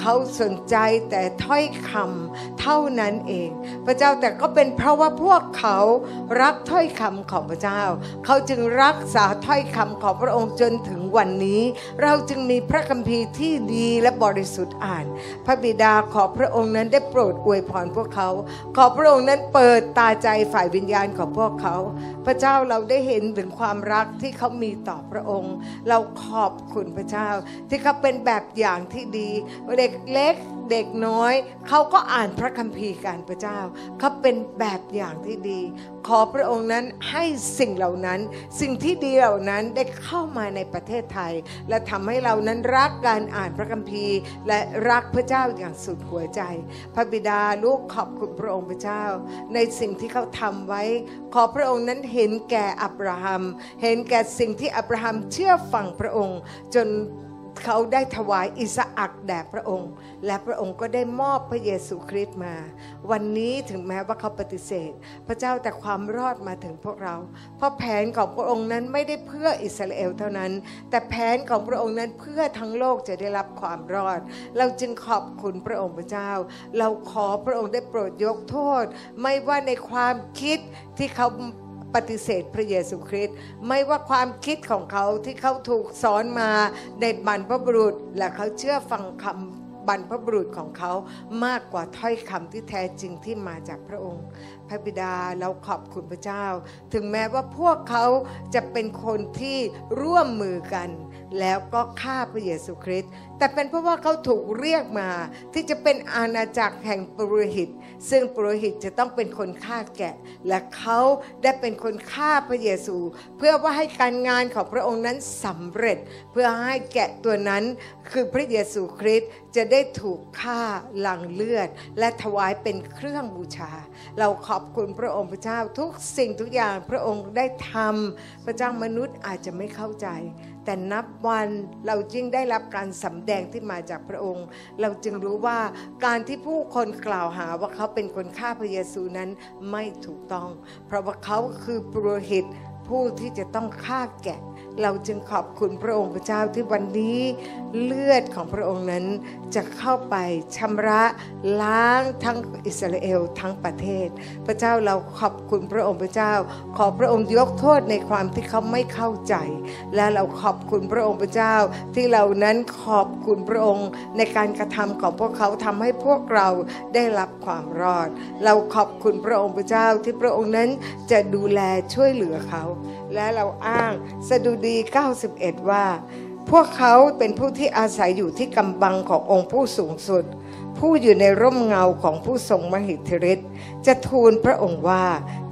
Speaker 5: เขาสนใจแต่ถ้อยคำเท่านั้นเอง พระเจ้าแต่ก็เป็นเพราะว่าพวกเขารักถ้อยคำของพระเจ้า เขาจึงรักษาถ้อยคำของพระองค์จนถึงวันนี้ เราจึงมีพระคัมภีร์ที่ดีและบริสุทธิ์อ่าน พระบิดาขอพระองค์นั้นได้โปรดอวยพรพวกเขา ขอพระองค์นั้นเปิดตาใจฝ่ายวิญญาณของพวกเขา พระเจ้าเราได้เห็นถึงความรักที่เขามีต่อพระองค์ เราขอบคุณพระเจ้า ที่เขาเป็นแบบอย่างที่ดี เด็กเล็กเด็กน้อย เขาก็อ่านพระคัมภีร์การพระเจ้า เขาเป็นแบบอย่างที่ดี ขอพระองค์นั้นให้สิ่งเหล่านั้น สิ่งที่ดีเหล่านั้นได้เข้ามาในประเทศไทย และทำให้เรานั้นรักการอ่านพระคัมภีร์ และรักพระเจ้าอย่างสุดหัวใจ พระบิดาลูกขอบคุณพระองค์พระเจ้า ในสิ่งที่เขาทำไว้ ขอพระองค์นั้นเห็นแก่อับราฮัม เห็นแก่สิ่งที่อับราฮัมเชื่อฟังพระองค์ จนเขาได้ถวายอิสอักแด่พระองค์ และพระองค์ก็ได้มอบพระเยซูคริสต์มา วันนี้ถึงแม้ว่าเขาปฏิเสธ พระเจ้าแต่ความรอดมาถึงพวกเรา เพราะแผนของพระองค์นั้นไม่ได้เพื่ออิสราเอลเท่านั้น แต่แผนของพระองค์นั้นเพื่อทั้งโลกจะได้รับความรอด เราจึงขอบคุณพระองค์พระเจ้า เราขอพระองค์ได้โปรดยกโทษ ไม่ว่าในความคิดที่เขา ปฏิเสธพระเยซูคริสต์ไม่ว่าความคิดของเขาที่เขาถูกสอนมาในบรรพบุรุษ และเขาเชื่อฟังคำบรรพบุรุษของเขามากกว่าถ้อยคำที่แท้จริงที่มาจากพระองค์ พระบิดาเราขอบคุณพระเจ้า ถึงแม้ว่าพวกเขาจะเป็นคนที่ร่วมมือกัน แล้วก็ฆ่าพระเยซูคริสต์แต่เป็นเพราะว่าเขาถูกเรียกมาที่จะเป็นอาณาจักรแห่งปุโรหิต ซึ่งปุโรหิตจะต้องเป็นคนฆ่าแกะ และเขาได้เป็นคนฆ่าพระเยซู เพื่อว่าให้การงานของพระองค์นั้นสำเร็จ เพื่อให้แกะตัวนั้นคือพระเยซูคริสต์จะได้ถูกฆ่าหลังเลือด และถวายเป็นเครื่องบูชา เราขอบคุณพระองค์พระเจ้าทุกสิ่งทุกอย่างพระองค์ได้ทำพระเจ้ามนุษย์อาจจะไม่เข้าใจ แต่นับวันเราจึงได้รับการสำแดงที่มาจากพระองค์ เราจึงรู้ว่าการที่ผู้คนกล่าวหาว่าเขาเป็นคนฆ่าพระเยซูนั้นไม่ถูกต้อง เพราะว่าเขาคือปุโรหิต ผู้ที่จะต้องฆ่าแกะ เราจึงขอบคุณพระองค์พระเจ้าที่วันนี้เลือดของพระองค์นั้นจะเข้าไปชำระล้างทั้งอิสราเอลทั้งประเทศ พระเจ้าเราขอบคุณพระองค์พระเจ้า ขอพระองค์ยกโทษในความที่เขาไม่เข้าใจ และเราขอบคุณพระองค์พระเจ้า ที่เรานั้นขอบคุณพระองค์ในการกระทำของพวกเขาทำให้พวกเราได้รับความรอด เราขอบคุณพระองค์พระเจ้าที่พระองค์นั้นจะดูแลช่วยเหลือเขาและเราอ้างสดุดี 91 ว่า พวกเขาเป็นผู้ที่อาศัยอยู่ที่กำบังขององค์ผู้สูงสุด ผู้อยู่ในร่มเงาของผู้ทรงมหิทธิฤทธิ์จะทูลพระองค์ว่า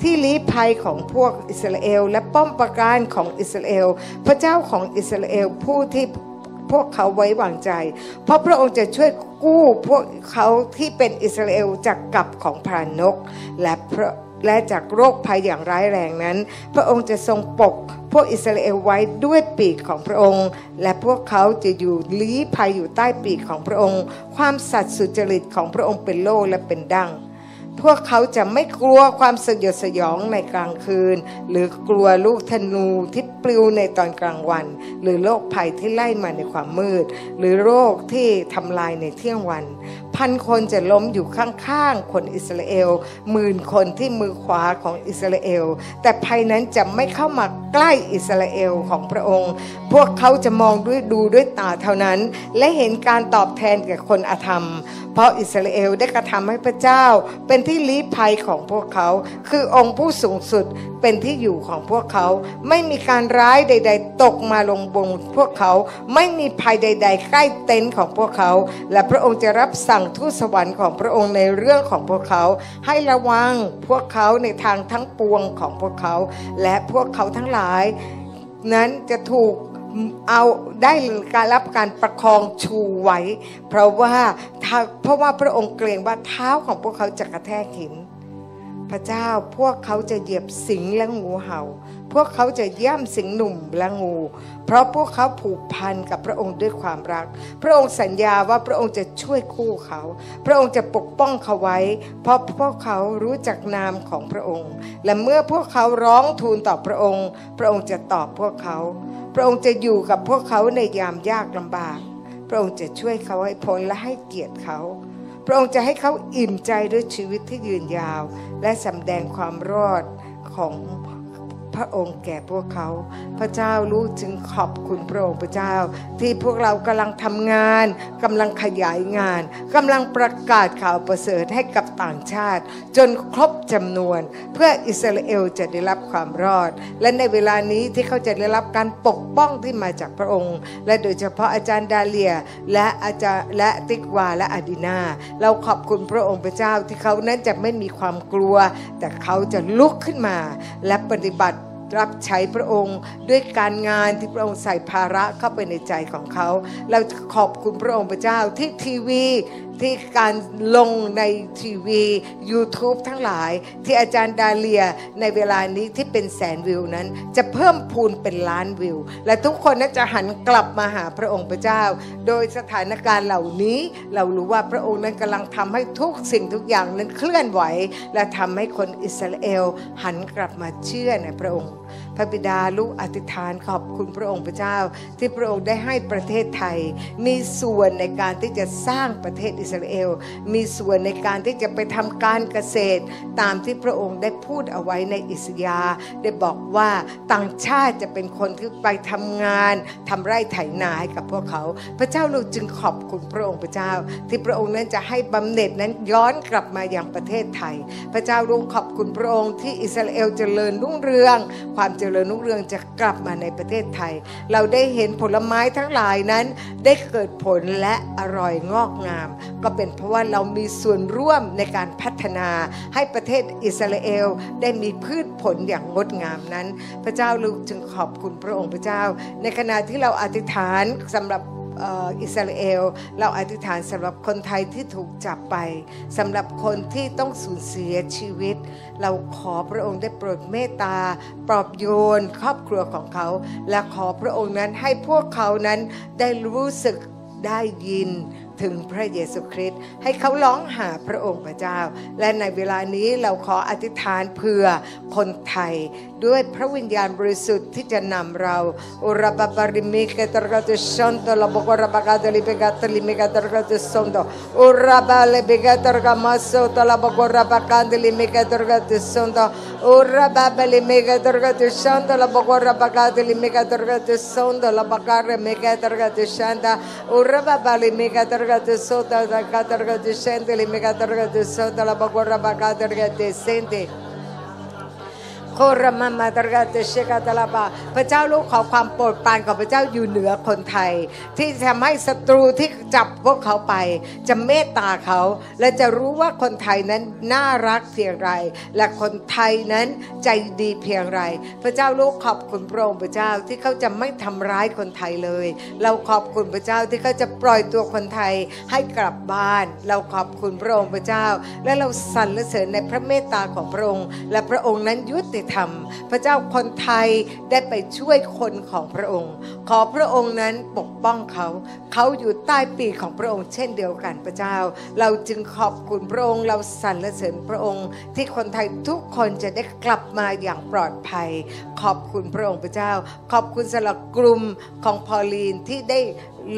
Speaker 5: ที่ลี้ภัยของพวกอิสราเอล และป้อมปราการของอิสราเอล พระเจ้าของอิสราเอลผู้ที่พวกเขาไว้วางใจ เพราะพระองค์จะช่วยกู้พวกเขาที่เป็นอิสราเอลจากกับของพรานกและพระ และจากโรคภัยอย่างร้ายแรงนั้น พระองค์จะทรงปกพวกอิสราเอลไว้ด้วยปีกของพระองค์ และพวกเขาจะอยู่ลี้ภัยอยู่ใต้ปีกของพระองค์ ความสัตย์สุจริตของพระองค์เป็นโล่และเป็นดังพวกเขาจะไม่กลัวความสยดสยองในกลางคืน หรือกลัวลูกธนูที่ปลิวในตอนกลางวัน หรือโรคภัยที่ไล่มาในความมืด หรือโรคที่ทำลายในเที่ยงวัน พันคนจะล้มอยู่ข้างๆคนอิสราเอลหมื่นคนที่มือขวาของอิสราเอล แต่ภัยนั้นจะไม่เข้ามาใกล้อิสราเอลของพระองค์ พวกเขาจะมองด้วยดูด้วยตาเท่านั้น และเห็นการตอบแทนแก่คนอธรรม เพราะอิสราเอลได้กระทำให้พระเจ้า เป็นที่ลี้ภัยของพวกเขา คือองค์ผู้สูงสุดเป็นที่อยู่ของพวกเขา ไม่มีการร้ายใด ๆ ตกมาลงบนพวกเขา ไม่มีภัยใด ๆ ใกล้เต็นท์ของพวกเขา และพระองค์จะรับสั่งทูตสวรรค์ของพระองค์ในเรื่องของพวกเขา ให้ระวังพวกเขาในทางทั้งปวงของพวกเขา และพวกเขาทั้งหลาย นั้นจะถูกเอาได้การรับการประคองชูไว้ เพราะว่าเพราะว่าพระองค์เกรงว่าเท้าของพวกเขาจะกระแทกหิน พระเจ้าพวกเขาจะเหยียบสิงและงูเห่า พวกเขาจะย่ำสิงหนุ่มและงู เพราะพวกเขาผูกพันกับพระองค์ด้วยความรัก พระองค์สัญญาว่าพระองค์จะช่วยคู่เขา พระองค์จะปกป้องเขาไว้ เพราะพวกเขารู้จักนามของพระองค์ และเมื่อพวกเขาร้องทูลต่อพระองค์ พระองค์จะตอบพวกเขา พระองค์จะอยู่กับพวกเขาในยามยากลำบาก พระองค์จะช่วยเขาให้พ้นและให้เกียรติเขาพระองค์จะให้เขาอิ่มใจด้วยชีวิตที่ยืนยาว และสำแดงความรอดของ พระองค์แก่พวกเขา พระเจ้ารู้จึงขอบคุณพระองค์พระเจ้า ที่พวกเรากำลังทำงานกำลังขยายงานกำลังประกาศข่าวประเสริฐให้กับต่างชาติ จนครบจำนวน เพื่ออิสราเอลจะได้รับความรอด และในเวลานี้ที่เขาจะได้รับการปกป้องที่มาจากพระองค์ และโดยเฉพาะอาจารย์ดาเลีย และอาจารย์และติกวาและอดินาเราขอบคุณพระองค์พระเจ้าที่เขานั้นจะไม่มีความกลัว แต่เขาจะลุกขึ้นมาและปฏิบัติ รับใช้พระองค์ด้วยการงานที่พระองค์ใส่ภาระเข้าไปในใจของเขา เราขอบคุณพระองค์พระเจ้าที่ทีวีที่การลงในทีวี YouTube ทั้งหลาย ที่อาจารย์ดาเลียในเวลานี้ที่เป็นแสนวิวนั้น จะเพิ่มพูนเป็นล้านวิว และทุกคนนั้นจะหันกลับมาหาพระองค์พระเจ้า โดยสถานการณ์เหล่านี้เรารู้ว่าพระองค์นั้นกำลังทำให้ทุกสิ่งทุกอย่างนั้นเคลื่อนไหว และทำให้คนอิสราเอลหันกลับมาเชื่อในพระองค์ พระบิดาลูกอธิษฐานขอบคุณพระองค์พระเจ้า ที่พระองค์ได้ให้ประเทศไทย มีส่วนในการที่จะสร้างประเทศอิสราเอล มีส่วนในการที่จะไปทำการเกษตร ตามที่พระองค์ได้พูดเอาไว้ในอิสยาได้บอกว่าต่างชาติจะเป็นคนที่ไปทำงานทำไร่ไถนาให้กับพวกเขา พระเจ้าเราจึงขอบคุณพระองค์พระเจ้า ที่พระองค์นั้นจะให้บำเหน็จนั้นย้อนกลับมาอย่างประเทศไทย พระเจ้าเราขอบคุณพระองค์ที่อิสราเอลเจริญรุ่งเรืองความเจริญรุ่งเรืองจะกลับมาในประเทศไทย เราได้เห็นผลไม้ทั้งหลายนั้น ได้เกิดผลและอร่อยงอกงาม ก็เป็นเพราะว่าเรามีส่วนร่วมในการพัฒนาให้ประเทศอิสราเอลได้มีพืชผลอย่างงดงามนั้น พระเจ้าลูกจึงขอบคุณพระองค์พระเจ้า ในขณะที่เราอธิษฐานสำหรับ อิสราเอล เราอธิษฐานสำหรับคนไทยที่ถูกจับไปสำหรับคนที่ต้องสูญเสียชีวิต เราขอพระองค์ได้โปรดเมตตา ปลอบโยนครอบครัวของเขา และขอพระองค์นั้นให้พวกเขานั้นได้รู้สึกได้ยิน ถึงพระเยซูคริสต์ให้เขาร้องหาพระองค์พระเจ้า และในเวลานี้เราขออธิษฐานเผื่อคนไทย ด้วยพระวิญญาณบริสุทธิ์ที่จะนำเราโอรบบาริมิกตรกตุชนตลบกรบกาตลิเบกาตลิเมกาตรกตุซอนโตโอรบาลเบกาตรกมาโซตลบกรบกาตลิเมกาตรกตุซอนโตโอรบาบลิเมกาตรกตุชนตลบกรบกาตลิเมกาตรกตุซอนโตลบการเมกาตรกตุชันตาโอรบาบลิเมกาตรกตุโซโตลบกาตรก โซโตลบกราบากาตรกตุเซนเตโครมามาตรกาเตเชกาตาลาบาพระเจ้าลูกขอความโปรดปรานของพระเจ้าอยู่เหนือคนไทย ที่ทำให้ศัตรูที่จับพวกเขาไป จะเมตตาเขา และจะรู้ว่าคนไทยนั้นน่ารักเพียงไร และคนไทยนั้นใจดีเพียงไร พระเจ้าลูกขอบคุณพระองค์พระเจ้าที่เขาจะไม่ทำร้ายคนไทยเลย เราขอบคุณพระเจ้าที่เขาจะปล่อยตัวคนไทยให้กลับบ้าน เราขอบคุณพระองค์พระเจ้า และเราสรรเสริญในพระเมตตาของพระองค์ และพระองค์นั้นยุติทำพระเจ้าคนไทยได้ไปช่วยคนของพระองค์ ขอพระองค์นั้นปกป้องเขา เขาอยู่ใต้ปีกของพระองค์ เช่นเดียวกันพระเจ้า เราจึงขอบคุณพระองค์เราสรรเสริญพระองค์ ที่คนไทยทุกคนจะได้กลับมาอย่างปลอดภัย ขอบคุณพระองค์พระเจ้า ขอบคุณสำหรับกลุ่มของพอลีนที่ได้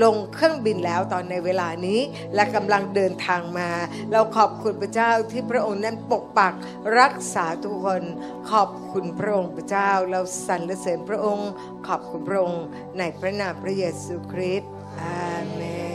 Speaker 5: ลงเครื่องบินแล้วตอนในเวลานี้ และกำลังเดินทางมา เราขอบคุณพระเจ้าที่พระองค์นั้นปกปักรักษาทุกคน ขอบคุณพระองค์พระเจ้า เราสรรเสริญพระองค์ ขอบคุณพระองค์ในพระนามพระเยซูคริสต์อาเมน